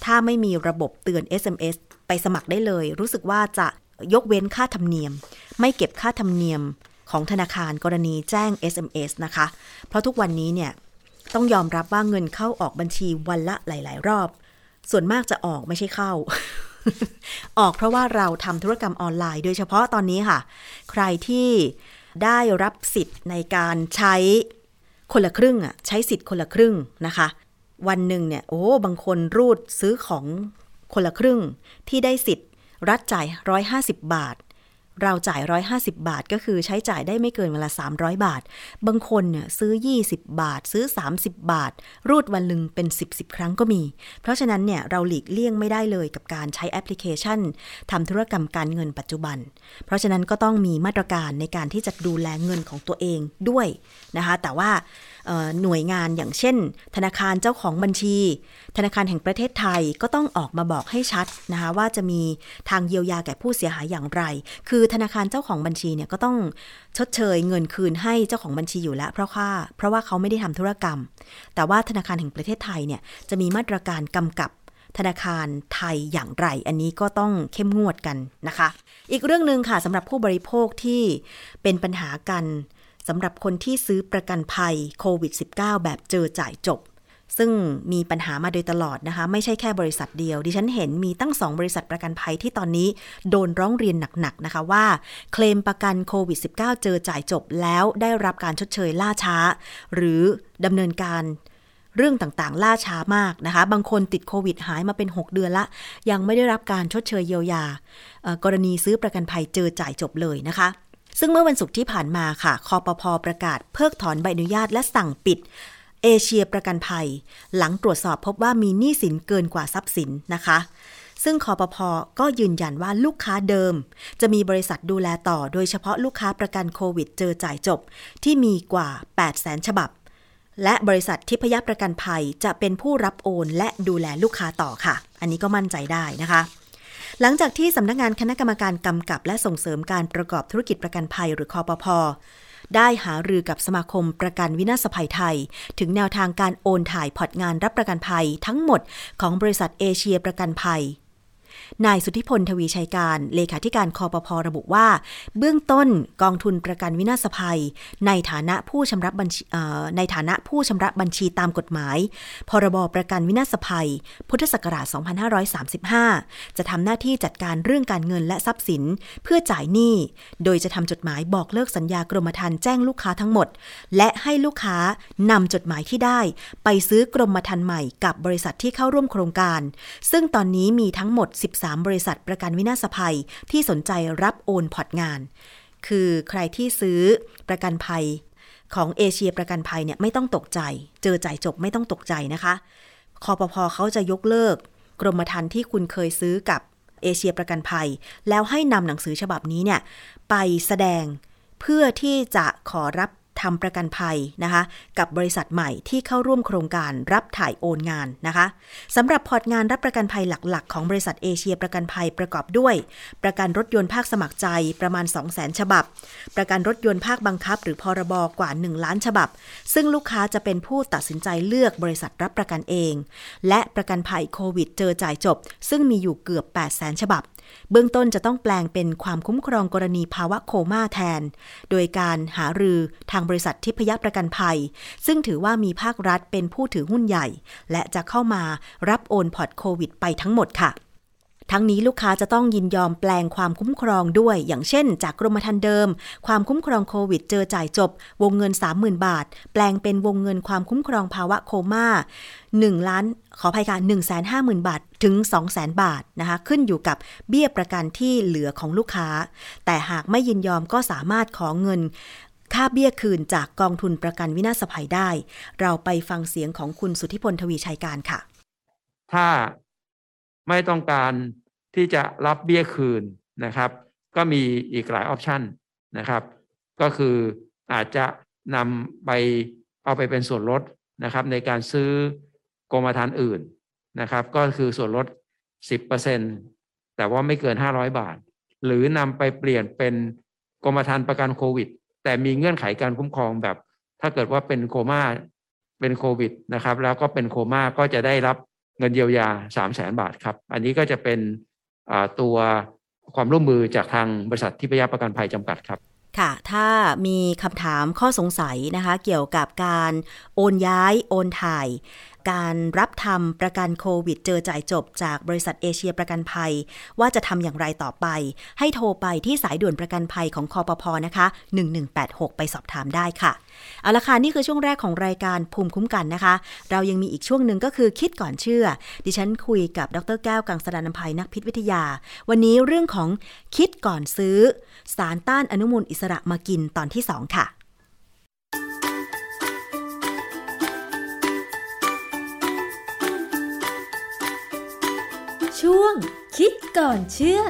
ถ้าไม่มีระบบเตือน SMS ไปสมัครได้เลย รู้สึกว่าจะยกเว้นค่าธรรมเนียม ไม่เก็บค่าธรรมเนียม ของธนาคารกรณีแจ้ง SMS นะคะ เพราะทุกวันนี้เนี่ยต้องยอมรับว่าเงินเข้าออกบัญชีวันละหลาย ๆ รอบ ส่วนมากจะออกไม่ใช่เข้า ออกเพราะว่าเราทำธุรกรรมออนไลน์ โดยเฉพาะตอนนี้ค่ะ ใครที่ได้รับสิทธิ์ในการใช้คนละครึ่งอะใช้สิทธิ์คนละครึ่งนะคะ วันหนึ่งเนี่ยโอ้บางคนรูดซื้อของคนละครึ่งที่ได้สิทธิ์รัฐจ่าย 150 บาท เราจ่าย 150 บาท ก็คือใช้จ่ายได้ไม่เกินเวลา 300 บาท บางคนเนี่ยซื้อ 20 บาท ซื้อ 30 บาท รูดวันลึงเป็น 10 10 ครั้งก็มี เพราะฉะนั้นเนี่ยเราหลีกเลี่ยงไม่ได้เลยกับการใช้แอปพลิเคชันทำธุรกรรมการเงินปัจจุบัน เพราะฉะนั้นก็ต้องมีมาตรการในการที่จะดูแลเงินของตัวเองด้วยนะคะ แต่ว่า หน่วยงานอย่างเช่น ธนาคารเจ้าของบัญชี ธนาคารแห่งประเทศไทยก็ต้องออกมาบอกให้ชัดนะคะว่าจะมีทางเยียวยาแก่ผู้เสียหายอย่างไร คือธนาคารเจ้าของบัญชีเนี่ยก็ต้องชดเชยเงินคืนให้เจ้าของบัญชีอยู่แล้ว เพราะว่าเพราะว่าเขาไม่ได้ทำธุรกรรม แต่ว่าธนาคารแห่งประเทศไทยเนี่ยจะมีมาตรการกำกับธนาคารไทยอย่างไร อันนี้ก็ต้องเข้มงวดกันนะคะ อีกเรื่องหนึ่งค่ะสำหรับผู้บริโภคที่เป็นปัญหากัน สำหรับคนที่ซื้อประกันภัยโควิด -19 แบบเจอจ่ายจบ ซึ่งมีปัญหามาโดยตลอดนะคะ ไม่ใช่แค่บริษัทเดียว ดิฉันเห็นมีตั้งสองบริษัทประกันภัยที่ตอนนี้โดนร้องเรียนหนักๆนะคะว่า เคลมประกันโควิด -19 เจอจ่ายจบแล้วได้รับการชดเชยล่าช้า หรือดำเนินการเรื่องต่างๆ ล่าช้ามากนะคะ บางคนติดโควิดหายมาเป็น 6 เดือนละ ยังไม่ได้รับการชดเชยเยียวยา กรณีซื้อประกันภัยเจอจ่ายจบเลยนะคะ ซึ่งเมื่อวันศุกร์ที่ผ่านมาค่ะคอปพอประกาศเพิกถอนใบอนุญาตและสั่งปิดเอเชียประกันภัย หลังตรวจสอบพบว่ามีหนี้สินเกินกว่าทรัพย์สินนะคะ ซึ่งคอปพอก็ยืนยันว่าลูกค้าเดิม จะมีบริษัทดูแลต่อ โดยเฉพาะลูกค้าประกันโควิดเจอจ่ายจบ ที่มีกว่า 8 0 0แสนฉบับ และบริษัททิพยประกันภัยจะเป็นผู้รับโอนและดูแลลูกค้าต่อค่ะ อันนี้ก็มั่นใจได้นะคะ หลังจากที่สำนักงานคณะกรรมการกำกับ และส่งเสริมการประกอบธุรกิจประกันภัยหรือคอปพอได้หารือกับสมาคมประกันวินาศภัยไทย ถึงแนวทางการโอนถ่ายพอร์ตงานรับประกันภัยทั้งหมดของบริษัทเอเชียประกันภัย นายสุทธิพลทวีชัยการ เลขาธิการคอปพอระบุว่า เบื้องต้นกองทุนประกันวินาศภัย ในฐานะผู้ชำระบัญชีในฐานะผู้ชำระบัญชีตามกฎหมาย พรบประกันวินาศภัย พุทธศักราช 2535 จะทำหน้าที่จัดการเรื่องการเงินและทรัพย์สินเพื่อจ่ายหนี้ โดยจะทำจดหมายบอกเลิกสัญญากรมธรรม์แจ้งลูกค้าทั้งหมด และให้ลูกค้านำจดหมายที่ได้ ไปซื้อกรมธรรม์ใหม่กับบริษัทที่เข้าร่วมโครงการ ซึ่งตอนนี้มีทั้งหมด 13บริษัทประกันวินาศภัยที่สนใจรับโอนพอร์ตงาน คือใครที่ซื้อประกันภัยของเอเชียประกันภัยเนี่ยไม่ต้องตกใจ เจอจ่ายจบไม่ต้องตกใจนะคะคอปพอเขาจะยกเลิก กรมธรรม์ที่คุณเคยซื้อกับเอเชียประกันภัย แล้วให้นำหนังสือฉบับนี้เนี่ยไปแสดงเพื่อที่จะขอรับ ทำประกันภัยนะคะ กับบริษัทใหม่ที่เข้าร่วมโครงการรับถ่ายโอนงานนะคะสำหรับพอร์ตงานรับประกันภัยหลักๆ ของบริษัทเอเชียประกันภัยประกอบด้วย ประกันรถยนต์ภาคสมัครใจประมาณ 2 0 0 0 0 0 ฉบับ ประกันรถยนต์ภาคบังคับ หรือพรบกว่า 1 ล้านฉบับ ซึ่งลูกค้าจะเป็นผู้ตัดสินใจเลือกบริษัทรับประกันเอง และประกันภัยโควิดเจอจ่ายจบ ซึ่งมีอยู่เกือบ 8 0 0 0 0 0 ฉบับ เบื้องต้นจะต้องแปลงเป็นความคุ้มครองกรณีภาวะโคม่าแทน โดยการหารือทางบริษัททิพยประกันภัย ซึ่งถือว่ามีภาครัฐเป็นผู้ถือหุ้นใหญ่ และจะเข้ามารับโอนพอร์ตโควิดไปทั้งหมดค่ะ ทั้งนี้ลูกค้าจะต้องยินยอมแปลงความคุ้มครองด้วย อย่างเช่น จากกรมธรรม์เดิม ความคุ้มครองโควิดเจอจ่ายจบ วงเงิน 30,000 บาท แปลงเป็นวงเงินความคุ้มครองภาวะโคม่า1ล้านขออภัยค่ะ1 5 0 0 0 0 บาท ถึง 200,000บาทนะคะ ขึ้นอยู่กับเบี้ยประกันที่เหลือของลูกค้า แต่หากไม่ยินยอมก็สามารถขอเงิน ค่าเบี้ยคืนจากกองทุนประกันวินาศภัยได้ เราไปฟังเสียงของคุณสุทธิพลทวีชัยการค่ะ ถ้า ไม่ต้องการที่จะรับเบี้ยคืนนะครับ ก็มีอีกหลายออปชันนะครับ ก็คืออาจจะนำไปเอาไปเป็นส่วนลดนะครับในการซื้อกรมธรรม์อื่นนะครับ ก็คือส่วนลด 10%แต่ว่าไม่เกิน 500 บาท หรือนำไปเปลี่ยนเป็นกรมธรรม์ประกันโควิด แต่มีเงื่อนไขการคุ้มครองแบบ ถ้าเกิดว่าเป็นโคม่าเป็นโควิดนะครับ แล้วก็เป็นโคม่าก็จะได้รับ เงินเยียวยา3 0 0แสนบาทครับ อันนี้ก็จะเป็นตัวความร่วมมือจากทางบริษัทที่พยาประกันภัยจำกัดครับค่ะ ถ้ามีคำถามข้อสงสัยนะคะ เกี่ยวกับการโอนย้ายโอนถ่าย การรับทำประกันโควิด เจอจ่ายจบจากบริษัทเอเชียประกันภัย ว่าจะทำอย่างไรต่อไป ให้โทรไปที่สายด่วนประกันภัยของคอปพอนะคะ 1186 ไปสอบถามได้ค่ะ เอาละค่ะนี่คือช่วงแรกของรายการภูมิคุ้มกันนะคะ เรายังมีอีกช่วงหนึ่งก็คือคิดก่อนเชื่อ ดิฉันคุยกับดรแก้วกังสดานนภัยนักพิษวิทยา วันนี้เรื่องของคิดก่อนซื้อ สารต้านอนุมูลอิสระมากินตอนที่ 2 ค่ะ ช่วง คิดก่อนเชื่อ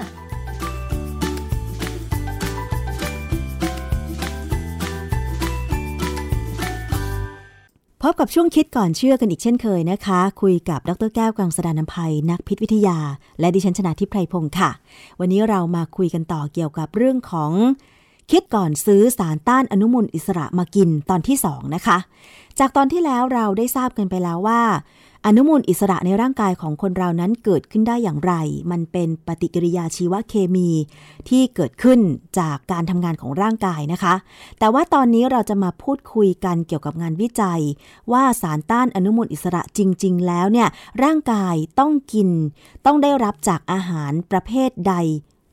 พบกับช่วงคิดก่อนเชื่อกันอีกเช่นเคยนะคะ คุยกับดรแก้วกังสดานนภัยนักพิษวิทยา และดิฉันชนะทิพไพรพงศ์ค่ะ วันนี้เรามาคุยกันต่อเกี่ยวกับเรื่องของ คิดก่อนซื้อสารต้านอนุมูลอิสระมากินตอนที่ 2 นะคะ จากตอนที่แล้วเราได้ทราบกันไปแล้วว่า อนุมูลอิสระในร่างกายของคนเรานั้นเกิดขึ้นได้อย่างไร มันเป็นปฏิกิริยาชีวเคมีที่เกิดขึ้นจากการทำงานของร่างกายนะคะ แต่ว่าตอนนี้เราจะมาพูดคุยกันเกี่ยวกับงานวิจัย ว่าสารต้านอนุมูลอิสระจริง ๆ แล้วเนี่ยร่างกายต้องกิน ต้องได้รับจากอาหารประเภทใด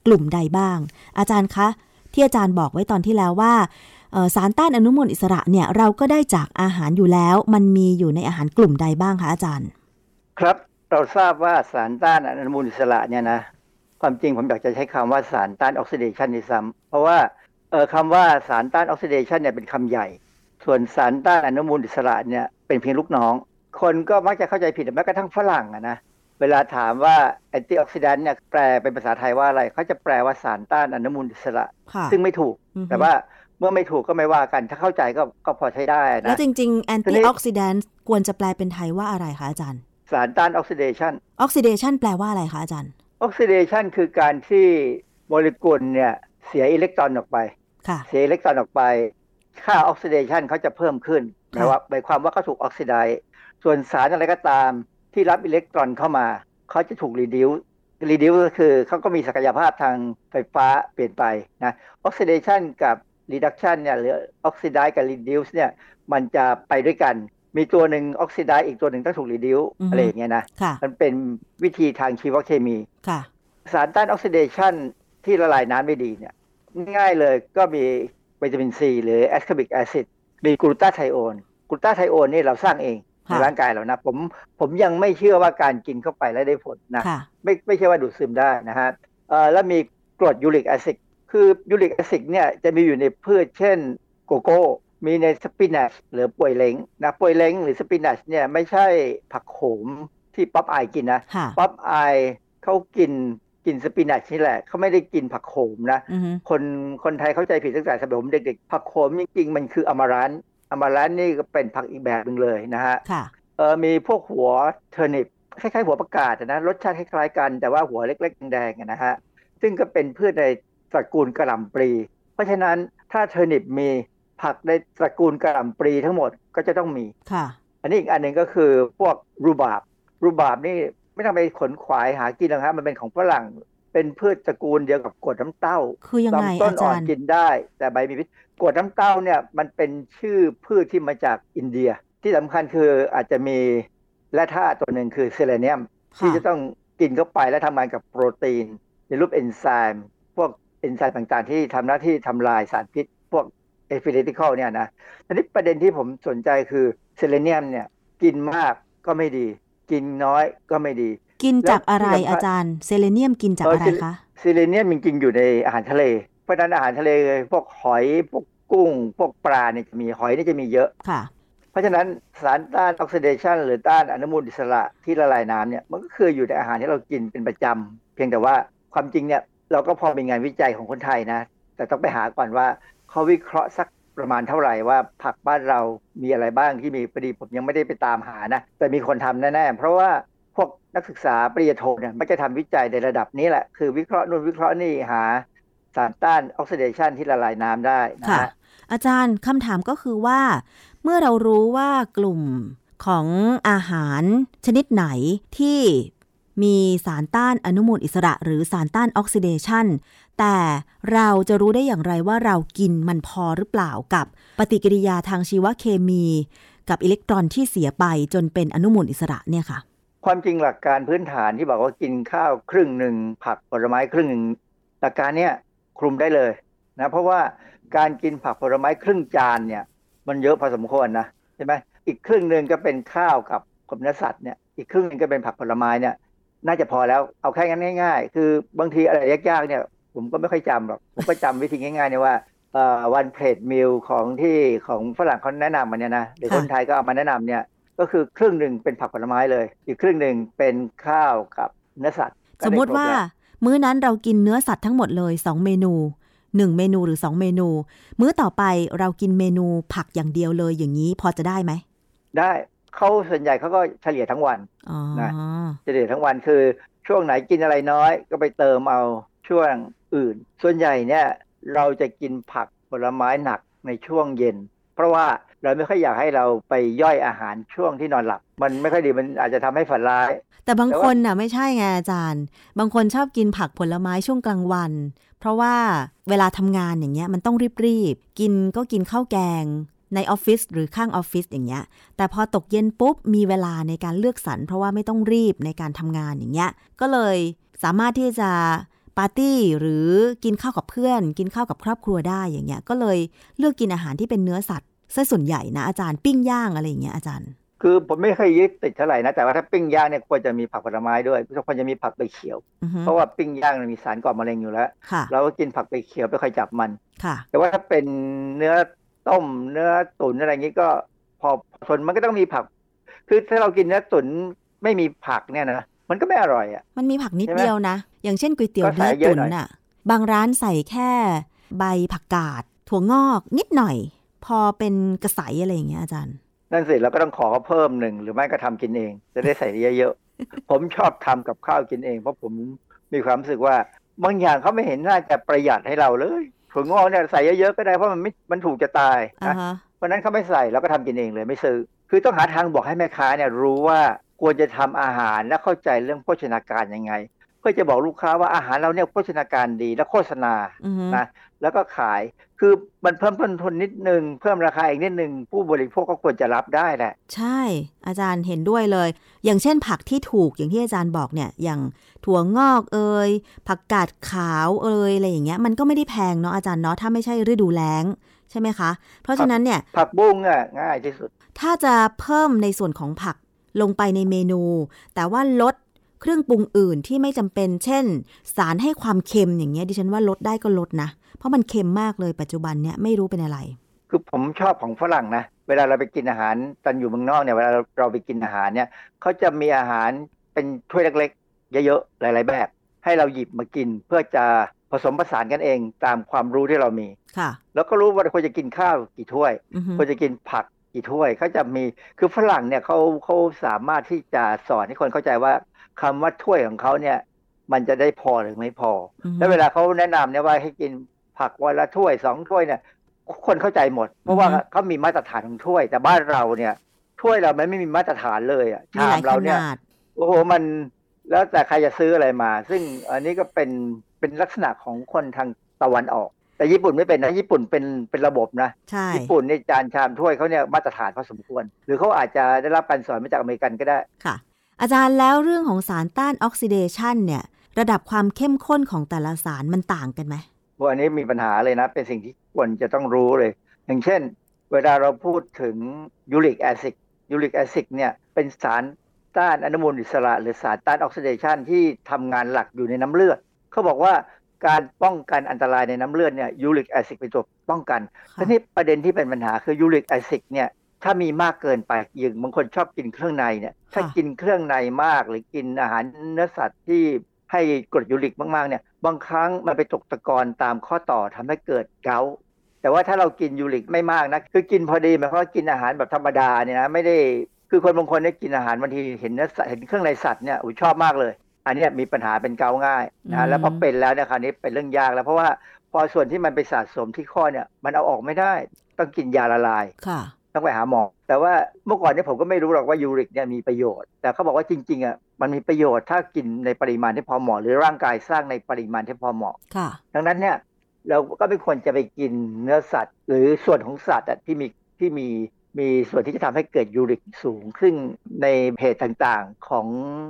กลุ่มใดบ้าง อาจารย์คะ ที่อาจารย์บอกไว้ตอนที่แล้วว่า สารต้านอนุมูลอิสระเนี่ยเราก็ได้จากอาหารอยู่แล้ว มันมีอยู่ในอาหารกลุ่มใดบ้างคะอาจารย์ ครับเราทราบว่าสารต้านอนุมูลอิสระเนี่ยนะความจริงผมอยากจะใช้คำว่าสารต้านออกซิเดชันด้วยซ้ำเพราะว่าเออคำว่าสารต้านออกซิเดชันเนี่ยเป็นคำใหญ่ ส่วนสารต้านอนุมูลอิสระเนี่ยเป็นเพียงลูกน้อง คนก็มักจะเข้าใจผิดแม้กระทั่งฝรั่งอะนะเวลาถามว่า antioxidant เนี่ยแปลเป็นภาษาไทยว่าอะไรเขาจะแปลว่าสารต้านอนุมูลอิสระค่ะซึ่งไม่ถูกอือฮึแต่ว่า เมื่อไม่ถูกก็ไม่ว่ากัน ถ้าเข้าใจก็ก็พอใช้ได้แล้วนะจริงๆ antioxidant ควรจะแปลเป็นไทยว่าอะไรคะอาจารย์ สารต้านออกซิเดชันออกซิเดชันแปลว่าอะไรคะอาจารย์ออกซิเดชันคือการที่โมเลกุลเนี่ยเสียอิเล็กตรอนออกไปค่ะเสียอิเล็กตรอนออกไป ค่าออกซิเดชันเขาจะเพิ่มขึ้นหค่ะมายว่าหมายความว่าเขาถูก oxidize ส่วนสารอะไรก็ตามที่รับอิเล็กตรอนเข้ามา เขาจะถูก reduce reduce ก็คือเขาก็มีศักยภาพทางไฟฟ้าเปลี่ยนไปนะออกซิเดชันกับ reduction เนี่ยหรือ oxidize กับ reduce เนี่ยมันจะไปด้วยกัน มีตัวหนึ่ง oxidize อีกตัวหนึ่งต้องถูก reduce อือฮึอะไรอย่างเงี้ยนะค่ะมันเป็นวิธีทางชีวเคมีค่ะสารต้านออกซิเดชันที่ละลายน้ำได้ดีเนี่ยง่ายๆเลยก็มีวิตามินซีหรือ ascorbic acid มีกลูตาไทโอนกลูตาไทโอนนี่เราสร้างเองในค่ะร่างกายเรานะผมผมยังไม่เชื่อว่าการกินเข้าไปแล้วได้ผลนะค่ะไม่ไม่ใช่ว่าดูดซึมได้นะฮะเอ่อแล้วมีกรด uric acid คือ uric acid เนี่ยจะมีอยู่ในพืชเช่นโกโก้ มีใน spinach หรือปวยเล้งนะปวยเล้งหรือ spinach เนี่ยไม่ใช่ผักโขมที่ป๊อปอายกินนะค่ะป๊อปอายเขากินกิน spinach นี่แหละเขาไม่ได้กินผักโขมนะอือฮึคนคนไทยเข้าใจผิดตั้งแต่สมัยผมเด็กๆผักโขมจริงๆมันคือ amaranth amaranth นี่ก็เป็นผักอีกแบบหนึ่งเลยนะฮะค่ะเออมีพวกหัวturnip คล้ายๆหัวผักกาดอะนะรสชาติคล้ายๆกันแต่ว่าหัวเล็กๆแดงๆอะนะฮะซึ่งก็เป็นพืชใน ตระกูลกะหล่ำปลี เพราะฉะนั้นถ้า turnip มีผักในตระกูลกะหล่ำปลีทั้งหมดก็จะต้องมีค่ะ อันนี้อีกอันหนึ่งก็คือพวก rhubarb rhubarb นี่ไม่ต้องไปขวนขวายหากินหรอกครับมันเป็นของฝรั่งเป็นพืชตระกูลเดียวกับโกฐน้ำเต้า คือยังไงลำต้อานอ่อจานรย์กินได้ แต่ใบมีพิษโกฐน้ำเต้าเนี่ยมันเป็นชื่อพืชที่มาจากอินเดีย ที่สำคัญคืออาจจะมีแร่ธาตุตัวหนึ่งคือเซเลเนียม ที่ค่ะจะต้องกินเข้าไปแล้วทำงานกับโปรตีน ในรูปเอนไซม์พวก เอนไซม์ต่างๆ ที่ทำหน้าที่ทำลายสารพิษ พวกเอ free radical เนี่ยนะทีนี้ประเด็นที่ผมสนใจคือเซเลเนียมเนี่ยกินมากก็ไม่ดี กินน้อยก็ไม่ดี กินจากอะไรแล้วที่สำคัญอาจารย์เซเลเนียมกินจากเอออะไรเซเลคะเซเลเนียมจริงๆอยู่ในอาหารทะเล เพราะฉะนั้นอาหารทะเลพวกหอยพวกกุ้ง พวกปลาเนี่ยจะมีหอยนี่จะมีเยอะค่ะ เพราะฉะนั้นสารต้านออกซิเดชันหรือต้านอนุมูลอิสระที่ละลายน้ำเนี่ยมันก็คืออยู่ในอาหารที่เรากินเป็นประจำเพียงแต่ว่าความจริงเนี่ย เราก็พอมีงานวิจัยของคนไทยนะ แต่ต้องไปหาก่อนว่าเขาวิเคราะห์สักประมาณเท่าไหร่ว่าผักบ้านเรามีอะไรบ้างที่มีพอดีผมยังไม่ได้ไปตามหานะ แต่มีคนทำแน่ๆ เพราะว่าพวกนักศึกษาปริญญาโทเนี่ยมันจะทำวิจัยในระดับนี้แหละ คือวิเคราะห์นู่นวิเคราะห์นี่หาสารต้านออกซิเดชันที่ละลายน้ำได้นะคะฮะอาจารย์คำถามก็คือว่า เมื่อเรารู้ว่ากลุ่มของอาหารชนิดไหนที่ มีสารต้านอนุมูลอิสระหรือสารต้านออกซิเดชันแต่เราจะรู้ได้อย่างไรว่าเรากินมันพอหรือเปล่ากับปฏิกิริยาทางชีวเคมี กับอิเล็กตรอนที่เสียไปจนเป็นอนุมูลอิสระเนี่ยค่ะ ความจริงหลักการพื้นฐานที่บอกว่ากินข้าวครึ่งหนึ่งผักผลไม้ครึ่งหนึ่งหลักการเนี้ยคลุมได้เลยนะเพราะว่าการกินผักผลไม้ครึ่งจานเนี่ย มันเยอะพอสมควรนะใช่ไหมอีกครึ่งหนึ่งก็เป็นข้าวกับกับเนื้อสัตว์เนี่ยอีกครึ่งหนึงก็เป็นผักผลไม้เนี่ย น่าจะพอแล้วเอาแค่นั้นง่าย ๆ คือบางทีอะไรยากๆเนี่ยผมก็ไม่ค่อยจำหรอกผมก็จำวิธีง่ายๆเนี่ยว่าวันเพลทมิลของที่ของฝรั่งเขาแนะนำมาเนี่ยนะเด็กคนไทยก็เอามาแนะนำเนี่ยก็คือครึ่งหนึ่งเป็นผักผลไม้เลย อีกครึ่งหนึ่งเป็นข้าวกับเนื้อสัตว์ สมมุติว่า มื้อนั้นเรากินเนื้อสัตว์ทั้งหมดเลย 2 เมนู1 เมนูหรือ 2 เมนู มื้อต่อไปเรากินเมนูผักอย่างเดียวเลยอย่างนี้พอจะได้ไหมได้ เขาส่วนใหญ่เขาก็เฉลี่ยทั้งวันอ๋อนะเฉลี่ยทั้งวันคือช่วงไหนกินอะไรน้อย ก็ไปเติมเอาช่วงอื่น ส่วนใหญ่เนี่ยเราจะกินผักผลไม้หนักในช่วงเย็น เพราะว่าเราไม่ค่อยอยากให้เราไปย่อยอาหารช่วงที่นอนหลับ มันไม่ค่อยดีมันอาจจะทำให้ฝันร้าย แต่บางคนน่ะไม่ใช่ไงอาจารย์ บางคนชอบกินผักผลไม้ช่วงกลางวัน เพราะว่าเวลาทำงานอย่างเงี้ยมันต้องรีบๆกินก็กินข้าวแกง ในออฟฟิศหรือข้างออฟฟิศอย่างเงี้ย แต่พอตกเย็นปุ๊บมีเวลาในการเลือกสรรเพราะว่าไม่ต้องรีบในการทำงานอย่างเงี้ย ก็เลยสามารถที่จะปาร์ตี้หรือกินข้าวกับเพื่อน กินข้าวกับครอบครัวได้อย่างเงี้ย ก็เลยเลือกกินอาหารที่เป็นเนื้อสัตว์ซะส่วนใหญ่นะอาจารย์ปิ้งย่างอะไรอย่างเงี้ยอาจารย์ คือผมไม่เคยยึดติดเท่าไหร่นะ แต่ว่าถ้าปิ้งย่างเนี่ยควรจะมีผักผลไม้ด้วยควรจะมีผักใบเขียวอือฮึเพราะว่าปิ้งย่างมันมีสารก่อมะเร็งอยู่แล้วค่ะเราก็กินผักใบเขียวไม่ค่อยจับมันค่ะแต่ว่าถ้าเป็นเนื้อ ต้มเนื้อตุ๋นอะไรอย่างนี้ก็พอส่วนมันก็ต้องมีผัก คือถ้าเรากินเนื้อตุ๋นไม่มีผักเนี่ยนะมันก็ไม่อร่อยอะมันมีผักนิดใช่ไหมเดียวนะ อย่างเช่นก๋วยเตี๋ยวก็ใส่เนื้อเยอะตุ๋นหน่อยน่ะ บางร้านใส่แค่ใบผักกาด ถั่วงอกนิดหน่อย พอเป็นกระใสอะไรอย่างเงี้ยอาจารย์ นั่นสิเราก็ต้องขอเขาเพิ่มหนึ่งหรือไม่ก็ทำกินเอง จะได้ใส่เยอะๆผมชอบทำกับข้าวกินเอง เพราะผมมีความรู้สึกว่าบางอย่างเขาไม่เห็นน่าจะประหยัดให้เราเลย ถั่วงอกเนี่ยใส่เยอะๆก็ได้เพราะมันไม่มันถูกจะตายอ่านะฮะเพราะฉะนั้นเขาไม่ใส่เราก็ทำกินเองเลยไม่ซื้อ คือต้องหาทางบอกให้แม่ค้าเนี่ยรู้ว่าควรจะทำอาหารและเข้าใจเรื่องโภชนาการยังไง เพื่อจะบอกลูกค้าว่าอาหารเราเนี่ยโภชนาการดีและโฆษณาอือฮึนะแล้วก็ขาย คือมันเพิ่มต้นทุนนิดนึง เพิ่มราคาอีกนิดนึง ผู้บริโภคก็ควรจะรับได้แหละ ใช่ อาจารย์เห็นด้วยเลย อย่างเช่นผักที่ถูกอย่างที่อาจารย์บอกเนี่ย อย่างถั่วงอกเอ่ยผักกาดขาวเอ่ยอะไรอย่างเงี้ยมันก็ไม่ได้แพงเนาะอาจารย์เนาะถ้าไม่ใช่ฤดูแล้งใช่ไหมคะ เพราะฉะนั้นเนี่ยผักบุ้งอะง่ายที่สุด ถ้าจะเพิ่มในส่วนของผักลงไปในเมนู แต่ว่าลดเครื่องปรุงอื่นที่ไม่จำเป็น เช่น สารให้ความเค็มอย่างเงี้ยดิฉันว่าลดได้ก็ลดนะ เพราะมันเค็มมากเลยปัจจุบันเนี่ยไม่รู้เป็นอะไร คือผมชอบของฝรั่งนะ เวลาเราไปกินอาหารตอนอยู่เมืองนอกเนี่ยเวลาเราไปกินอาหารเนี่ยเขาจะมีอาหารเป็นถ้วยเล็กๆ เยอะๆ หลายๆ แบบ ให้เราหยิบมากินเพื่อจะผสมผสานกันเองตามความรู้ที่เรามีค่ะ แล้วก็รู้ว่าควรจะกินข้าวกี่ถ้วยอือฮึควรจะกินผักกี่ถ้วยเขาจะมีคือฝรั่งเนี่ยเขาเขาสามารถที่จะสอนให้คนเข้าใจว่าคำว่าถ้วยของเขาเนี่ย มันจะได้พอหรือไม่พออือฮึแล้วเวลาเขาแนะนำเนี่ยว่าให้กิน ผักวันละถ้วยสองถ้วยเนี่ย คนเข้าใจหมด เพราะว่าอือฮึเขามีมาตรฐานของถ้วย แต่บ้านเราเนี่ยถ้วยเรามันไม่มีมาตรฐานเลยอะมีชาหมลายขเราเนี่ยนาดโอ้โหมันแล้วแต่ใครจะซื้ออะไรมา ซึ่งอันนี้ก็เป็นเป็นลักษณะของคนทางตะวันออก แต่ญี่ปุ่นไม่เป็นนะญี่ปุ่นเป็นเป็นระบบนะใช่ญี่ปุ่นในจานชามถ้วยเขาเนี่ยมาตรฐานพอสมควร หรือเขาอาจจะได้รับการสอนมาจากอเมริกันก็ได้ค่ะ อาจารย์แล้วเรื่องของสารต้านออกซิเดชันเนี่ย ระดับความเข้มข้นของแต่ละสารมันต่างกันไหมพ วกอันนี้มีปัญหาเลยนะ เป็นสิ่งที่ควรจะต้องรู้เลย อย่างเช่น เวลาเราพูดถึง uric acid uric acid เนี่ยเป็นสารต้านอนุมูลอิสระ หรือสารต้านออกซิเดชันที่ทำงานหลักอยู่ในน้ำเลือดเขาบอกว่าการป้องกันอันตรายในน้ำเลือดเนี่ยยูริกแอซิดเป็นตัวป้องกันค่ะทีนี้ประเด็นที่เป็นปัญหาคือยูริกแอซิดเนี่ยถ้ามีมากเกินไปอย่างบางคนชอบกินเครื่องในเนี่ยถ้ากินเครื่องในมากหรือกินอาหารเนื้อสัตว์ที่ ให้กรดยูริกมากๆเนี่ยบางครั้งมันไปตกตะกอนตามข้อต่อทำให้เกิดเกาต์แต่ว่าถ้าเรากินยูริกไม่มากนะคือกินพอดีหมายความว่ากินอาหารแบบธรรมดาเนี่ยนะไม่ได้คือคนบางคนเนี่ยกินอาหารบางทีเห็นเนื้อสัตว์เห็นเครื่องในสัตว์เนี่ยอุ๊ยชอบมากเลย อันเนี้ยมีปัญหาเป็นเกาต์ง่ายอืนะมแล้วพอเป็นแล้วเนี่ยคราวนี้เป็นเรื่องยากแล้วเพราะว่าพอส่วนที่มันไปสะสมที่ข้อเนี่ยมันเอาออกไม่ได้ ต้องกินยาละลายค่ะต้องไปหาหมอแต่ว่าเมื่อก่อนเนี่ยผมก็ไม่รู้หรอกว่ายูริกเนี่ยมีประโยชน์ แต่เขาบอกว่าจริงๆอะ มันมีประโยชน์ถ้ากินในปริมาณที่พอเหมาะ หรือร่างกายสร้างในปริมาณที่พอเหมาะค่ะ ดังนั้นเนี่ยเราก็ไม่ควรจะไปกินเนื้อสัตว์ หรือส่วนของสัตว์อะที่มีที่มีมีส่วนที่จะทำให้เกิดยูริกสูง ซึ่งในเพจต่างๆของ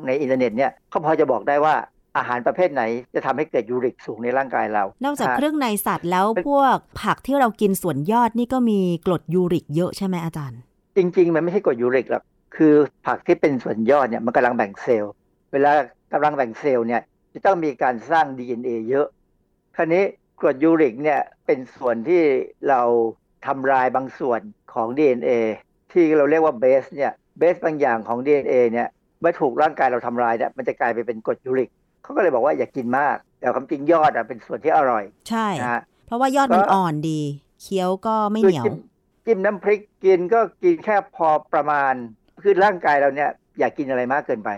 ในอินเทอร์เน็ตเนี่ยเขาพอจะบอกได้ว่าอาหารประเภทไหนจะทำให้เกิดยูริกสูงในร่างกายเรา นอกจากะเครื่องในสัตว์แล้วพวกผักที่เรากินส่วนยอดนี่ก็มีกรดยูริกเยอะใช่ไหมอาจารย์ จริง ๆ มันไม่ใช่กรดยูริกหรอก คือผักที่เป็นส่วนยอดเนี่ยมันกำลังแบ่งเซลล์ เวลากำลังแบ่งเซลล์เนี่ยจะต้องมีการสร้าง DNA เยอะ คราวนี้กรดยูริกเนี่ยเป็นส่วนที่เราทำลายบางส่วนของ DNA ที่เราเรียกว่าเบสเนี่ยเบสบางอย่างของ DNA เนี่ยเมื่อถูกร่างกายเราทำลายเนี่ยมันจะกลายไปเป็นกรดยูริกเขาก็เลยบอกว่าอย่ากินมาก แต่ความจริงยอดอะเป็นส่วนที่อร่อย ใช่นะฮะเพราะว่ายอดมันก็อ่อนดี เคี้ยวก็ไม่คืเหนียวจิ้มจิ้มน้ำพริกกินก็กินแค่พอประมาณ คือร่างกายเราเนี่ยอย่ากินอะไรมากเกินไป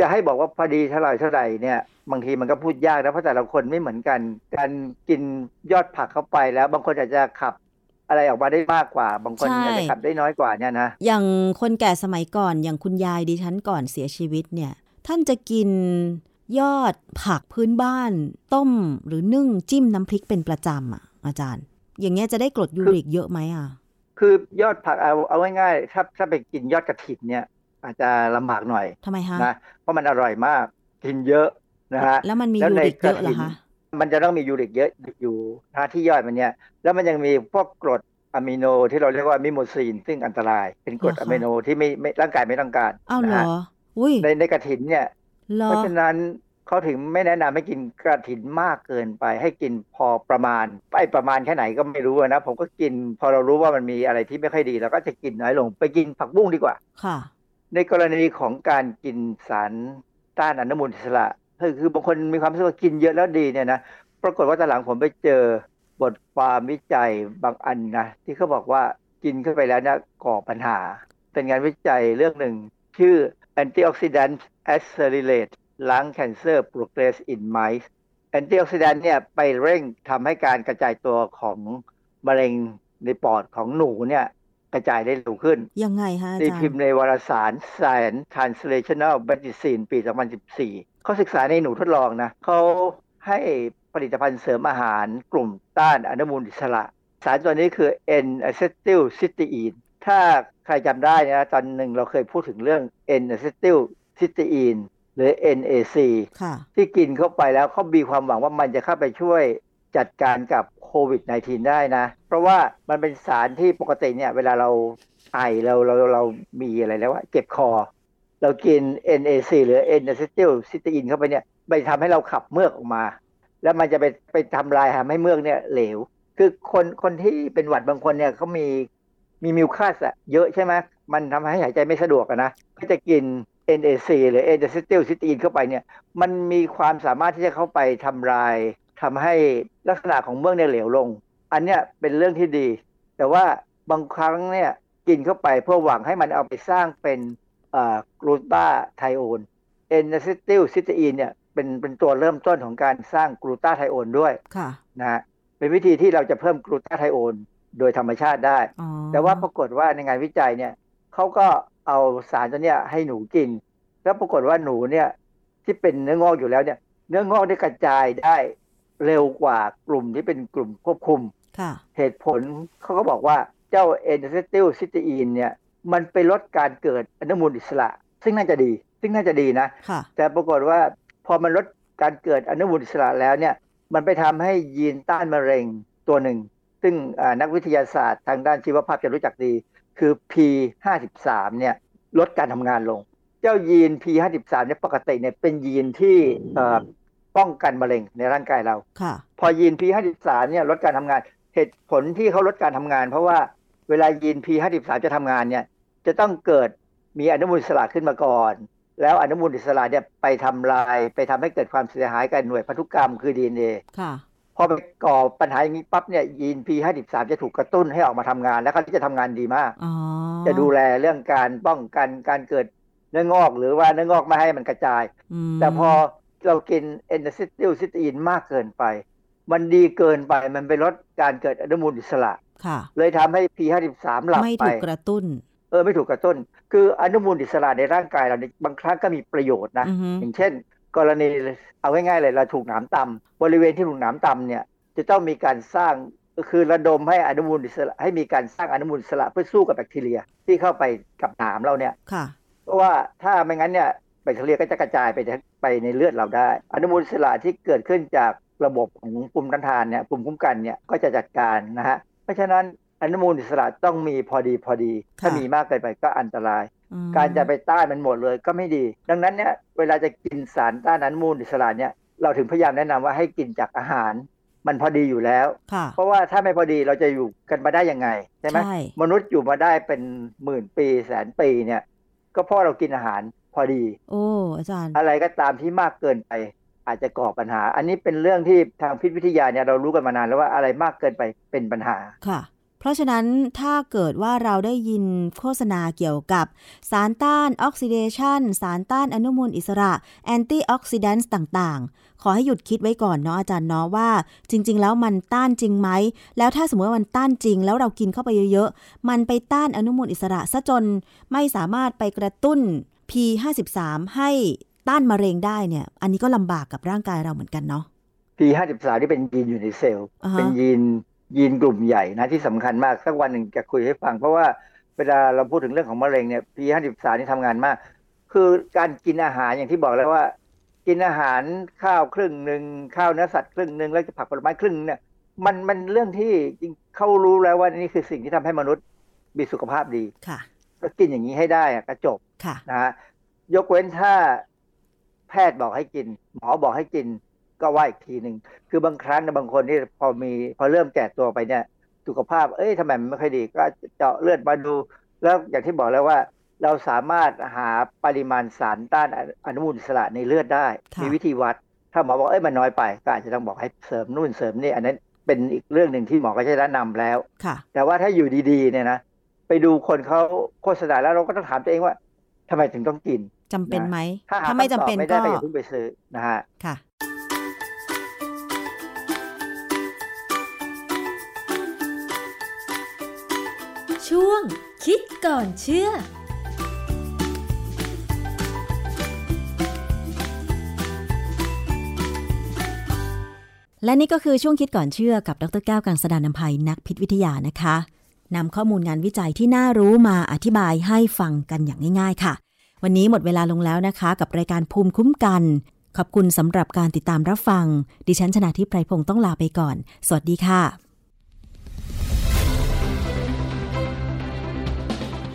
จะให้บอกว่าพอดีเท่าไหร่เท่าไหร่เนี่ยบางทีมันก็พูดยากนะเพราะแต่ละคนไม่เหมือนกัน การกินยอดผักเข้าไปแล้ว บางคนอาจจะขับอะไรออกมาได้มากกว่า บางคนใช่อาจจะขับได้น้อยกว่าเนี่ยนะอย่างคนแก่สมัยก่อนอย่างคุณยายดิฉันก่อนเสียชีวิตเนี่ย ท่านจะกินยอดผักพื้นบ้าน ต้มหรือนึ่งจิ้มน้ำพริกเป็นประจำอะอาจารย์ อย่างเงี้ยจะได้กรดยูริกเยอะไหมอะ คือยอดผักเอาเอาง่ายๆถ้าถ้าไปกินยอดกระถินเนี่ย อาจจะลำบากหน่อยทำไมฮะนะเพราะมันอร่อยมากกินเยอะนะฮะแล้วมันมีแล้วยูในริกเยอะเหรอกระถิ่นคะมันจะต้องมียูริกเยอะอยู่นะที่ยอดมันเนี่ยแล้วมันยังมีพวกกรดอะมิโนที่เราเรียกว่า mimosine ซึ่งอันตราย เป็นกรดอะมิโนที่ไม่ไม่ร่างกายไม่ต้องการอ้าวเหรนะอฮะอุ้ยในในกระถินเนี่ยเหรอเพราะฉะนั้น เขาถึงไม่แนะนำให้กินกระถินมากเกินไป ให้กินพอประมาณไปประมาณแค่ไหนก็ไม่รู้นะ ผมก็กิน พอเรารู้ว่ามันมีอะไรที่ไม่ค่อยดีเราก็จะกินน้อยลง ไปกินผักบุ้งดีกว่าค่ะ ในกรณีของการกินสารต้านอนุมูลอิสระคือคือบางคนมีความรู้สึกว่ากินเยอะแล้วดีเนี่ยนะปรากฏว่าตอนหลังผมไปเจอบทความวิจัยบางอันนะที่เขาบอกว่ากินเข้าไปแล้วเนี่ยก่อปัญหา เป็นงานวิจัยเรื่องหนึ่งชื่อ antioxidant accelerate lung cancer progress in mice antioxidant เนี่ยไปเร่งทำให้การกระจายตัวของมะเร็งในปอดของหนูเนี่ยกระจายได้เร็วขึ้น ยังไงฮะอาตีจารพิมย์พ์ในวารสาร Science Translational Medicine ปี 2014 เขาศึกษาในหนูทดลองนะ เขาให้ผลิตภัณฑ์เสริมอาหารกลุ่มต้านอนุมูลอิสระ สารตัวนี้คือ N-acetylcysteine ถ้าใครจำได้นะ ตอนหนึ่งเราเคยพูดถึงเรื่อง N-acetylcysteine หรือ NAC ค่ะที่กินเข้าไปแล้วเขามีความหวังว่ามันจะเข้าไปช่วยจัดการกับโควิด -19 ได้นะ เพราะว่ามันเป็นสารที่ปกติเนี่ย เวลาเราไอเราเราเรามีอะไรแล้วว่าเจ็บคอ เรากิน NAC หรือ N-acetylcysteine เข้าไปเนี่ยไปทำให้เราขับเมือกออกมา แล้วมันจะไปไปทำลายทำให้เมือกเนี่ยเหลว คือคนคนที่เป็นหวัดบางคนเนี่ยเขามีมีมิวคัสอะเยอะใช่ไหมมันทำให้หายใจไม่สะดวกอะนะก็จะกิน NAC หรือ N-acetylcysteine เข้าไปเนี่ยมันมีความสามารถที่จะเข้าไปทำลายทำให้ลักษณะของเมือกเนี่ยเหลวลง อันเนี้ยเป็นเรื่องที่ดี แต่ว่าบางครั้งเนี่ยกินเข้าไปเพื่อหวังให้มันเอาไปสร้างเป็นกลูตาไทโอนเอนอะซิติลซิสตีนเนี่ยเป็นเป็นตัวเริ่มต้นของการสร้างกลูตาไทโอนด้วยค่ะนะฮะเป็นวิธีที่เราจะเพิ่มกลูตาไทโอนโดยธรรมชาติได้อ๋อแต่ว่าปรากฏว่าในงานวิจัยเนี่ยเขาก็ เอาสารตัวเนี้ยให้หนูกิน แล้วปรากฏว่าหนูเนี่ยที่เป็นเนื้องอกอยู่แล้วเนี่ย เนื้องอกได้กระจายได้เร็วกว่ากลุ่มที่เป็นกลุ่มควบคุมค่ะเหตุผลเขาก็บอกว่าเจ้า N-acetylcysteine เนี่ยมันไปลดการเกิดอนุมูลอิสระ ซึ่งน่าจะดี ซึ่งน่าจะดีนะค่ะแต่ปรากฏว่าพอมันลดการเกิดอนุมูลอิสระแล้วเนี่ย มันไปทำให้ยีนต้านมะเร็งตัวหนึ่ง ซึ่งอ่านักวิทยาศาสตร์ทางด้านชีวภาพจะรู้จักดี คือ P53 เนี่ยลดการทำงานลง เจ้ายีน P53 เนี่ยปกติเนี่ยเป็นยีนที่เอ่อป้องกันมะเร็งในร่างกายเราค่ะพอยีน P53 เนี่ยลดการทำงาน เหตุผลที่เขาลดการทำงาน เพราะว่าเวลายีน P53 จะทำงานเนี่ยจะต้องเกิดมีอนุมูลอิสระขึ้นมาก่อน แล้วอนุมูลอิสระเนี่ยไปทำลายไปทำให้เกิดความเสียหายกับหน่วยพันธุกรรมคือ DNA ค่ะพอ ไปก่อปัญหาอย่างนี้ปั๊บเนี่ยยีน P53 จะถูกกระตุ้นให้ออกมาทำงาน แล้วเขาจะทำงานดีมากอ๋อจะดูแลเรื่องการป้องกันการเกิดเนื้องอกหรือว่าเนื้องอกไม่ให้มันกระจายมแต่พอเรากินเอนเซิติลซิตีนมากเกินไป มันดีเกินไปมันไปลดการเกิดอนุมูลอิสระค่ะ เลยทำให้ P53 หลับไม่ไปถูกกระตุ้นเออไม่ถูกกระตุ้น คืออนุมูลอิสระในร่างกายเราเนี่ยบางครั้งก็มีประโยชน์นะอือฮึอย่างเช่น กรณีเอาง่ายๆเลยเราถูกหนามตำบริเวณที่ถูกหนามตำเนี่ยจะต้องมีการสร้างก็คือระดมให้อนุมูลอิสระให้มีการสร้างอนุมูลอิสระเพื่อสู้กับแบคทีเรียที่เข้าไปกับหนามเราเนี่ยค่ะเพราะว่าถ้าไม่งั้นเนี่ยแบคทีเรียก็จะกระจายไปไปในเลือดเราได้ อนุมูลอิสระที่เกิดขึ้นจากระบบของภูมิต้านทานเนี่ยภูมิคุ้มกันเนี่ยก็จะจัดการนะฮะเพราะฉะนั้น อนุมูลอิสระต้องมีพอดีพอดี ถ้ามีมากเกินไปก็อันตรายอืมการจะไปต้านมันหมดเลยก็ไม่ดี ดังนั้นเนี่ยเวลาจะกินสารต้านอนุมูลอิสระเนี่ยเราถึงพยายามแนะนำว่าให้กินจากอาหาร มันพอดีอยู่แล้วค่ะเพราะว่าถ้าไม่พอดีเราจะอยู่กันมาได้ยังไงใช่ไหมใช่มนุษย์อยู่มาได้เป็นหมื่นปีแสนปีเนี่ยก็เพราะเรากินอาหารพอดี โอ้อาจารย์ อะไรก็ตามที่มากเกินไปอาจจะก่อปัญหา อันนี้เป็นเรื่องที่ทางพิษวิทยาเนี่ยเรารู้กันมานานแล้วว่าอะไรมากเกินไปเป็นปัญหาค่ะ เพราะฉะนั้นถ้าเกิดว่าเราได้ยินโฆษณาเกี่ยวกับ สารต้านออกซิเดชันสารต้านอนุมูลอิสระ antioxidant ต่างๆ ขอให้หยุดคิดไว้ก่อนเนาะอาจารย์เนาะว่า จริง ๆ แล้วมันต้านจริงไหม แล้วถ้าสมมติว่ามันต้านจริง แล้วเรากินเข้าไปเยอะๆ มันไปต้านอนุมูลอิสระซะจนไม่สามารถไปกระตุ้น P53 ให้ต้านมะเร็งได้เนี่ย อันนี้ก็ลำบากกับร่างกายเราเหมือนกันเนาะ P53 ที่เป็นยีนอยู่ในเซลล์อ่าฮะเป็นยีน ยีนกลุ่มใหญ่นะที่สำคัญมากสักวันหนึ่งจะคุยให้ฟัง เพราะว่าเวลาเราพูดถึงเรื่องของมะเร็งเนี่ย P53 นี่ทำงานมาก คือการกินอาหารอย่างที่บอกแล้วว่า กินอาหารข้าวครึ่งหนึ่งข้าวเนื้อสัตว์ครึ่งหนึ่งแล้วจะผักผลไม้ครึ่งเนี่ยมันมันเรื่องที่จริงเขารู้แล้วว่านี่คือสิ่งที่ทำให้มนุษย์มีสุขภาพดีค่ะ ก็กินอย่างนี้ให้ได้อะก็จบค่ะนะฮะยกเว้นถ้าแพทย์บอกให้กิน หมอบอกให้กิน ก็ว่าอีกทีหนึ่งคือบางครั้งนะบางคนที่พอมีพอเริ่มแก่ตัวไปเนี่ยสุขภาพ เอ้ยทำไมมันไม่ค่อยดีก็เจาะเลือดมาดู แล้วอย่างที่บอกแล้วว่า เราสามารถหาปริมาณสารต้านอนุมูลอิสระในเลือดได้ค่ะมีวิธีวัด ถ้าหมอบอกเอ้ยมันน้อยไปก็อาจจะต้องบอกให้เสริมนู่นเสริมนี่อันนั้นเป็นอีกเรื่องหนึ่งที่หมอก็จะแนะนำแล้วค่ะแต่ว่าถ้าอยู่ดีๆเนี่ยนะไปดูคนเขาโฆษณาแล้วเราก็ต้องถามตัวเองว่าทำไมถึงต้องกินจำเป็นไหมถ้าหาถ้าไม่คำตจำอบเป็นไม่ก็ได้ก็อย่าเพิ่งไปซื้อนะฮะค่ะ ช่วง คิดก่อนเชื่อและนี่ก็คือช่วงคิดก่อนเชื่อกับดรแก้วกังสดานนภัยนักพิษวิทยานะคะนำข้อมูลงานวิจัยที่น่ารู้มาอธิบายให้ฟังกันอย่างง่าย ๆ ค่ะ วันนี้หมดเวลาลงแล้วนะคะ กับรายการภูมิคุ้มกัน ขอบคุณสำหรับการติดตามรับฟัง ดิฉันชนะทิพไพรพงศ์ต้องลาไปก่อน สวัสดีค่ะ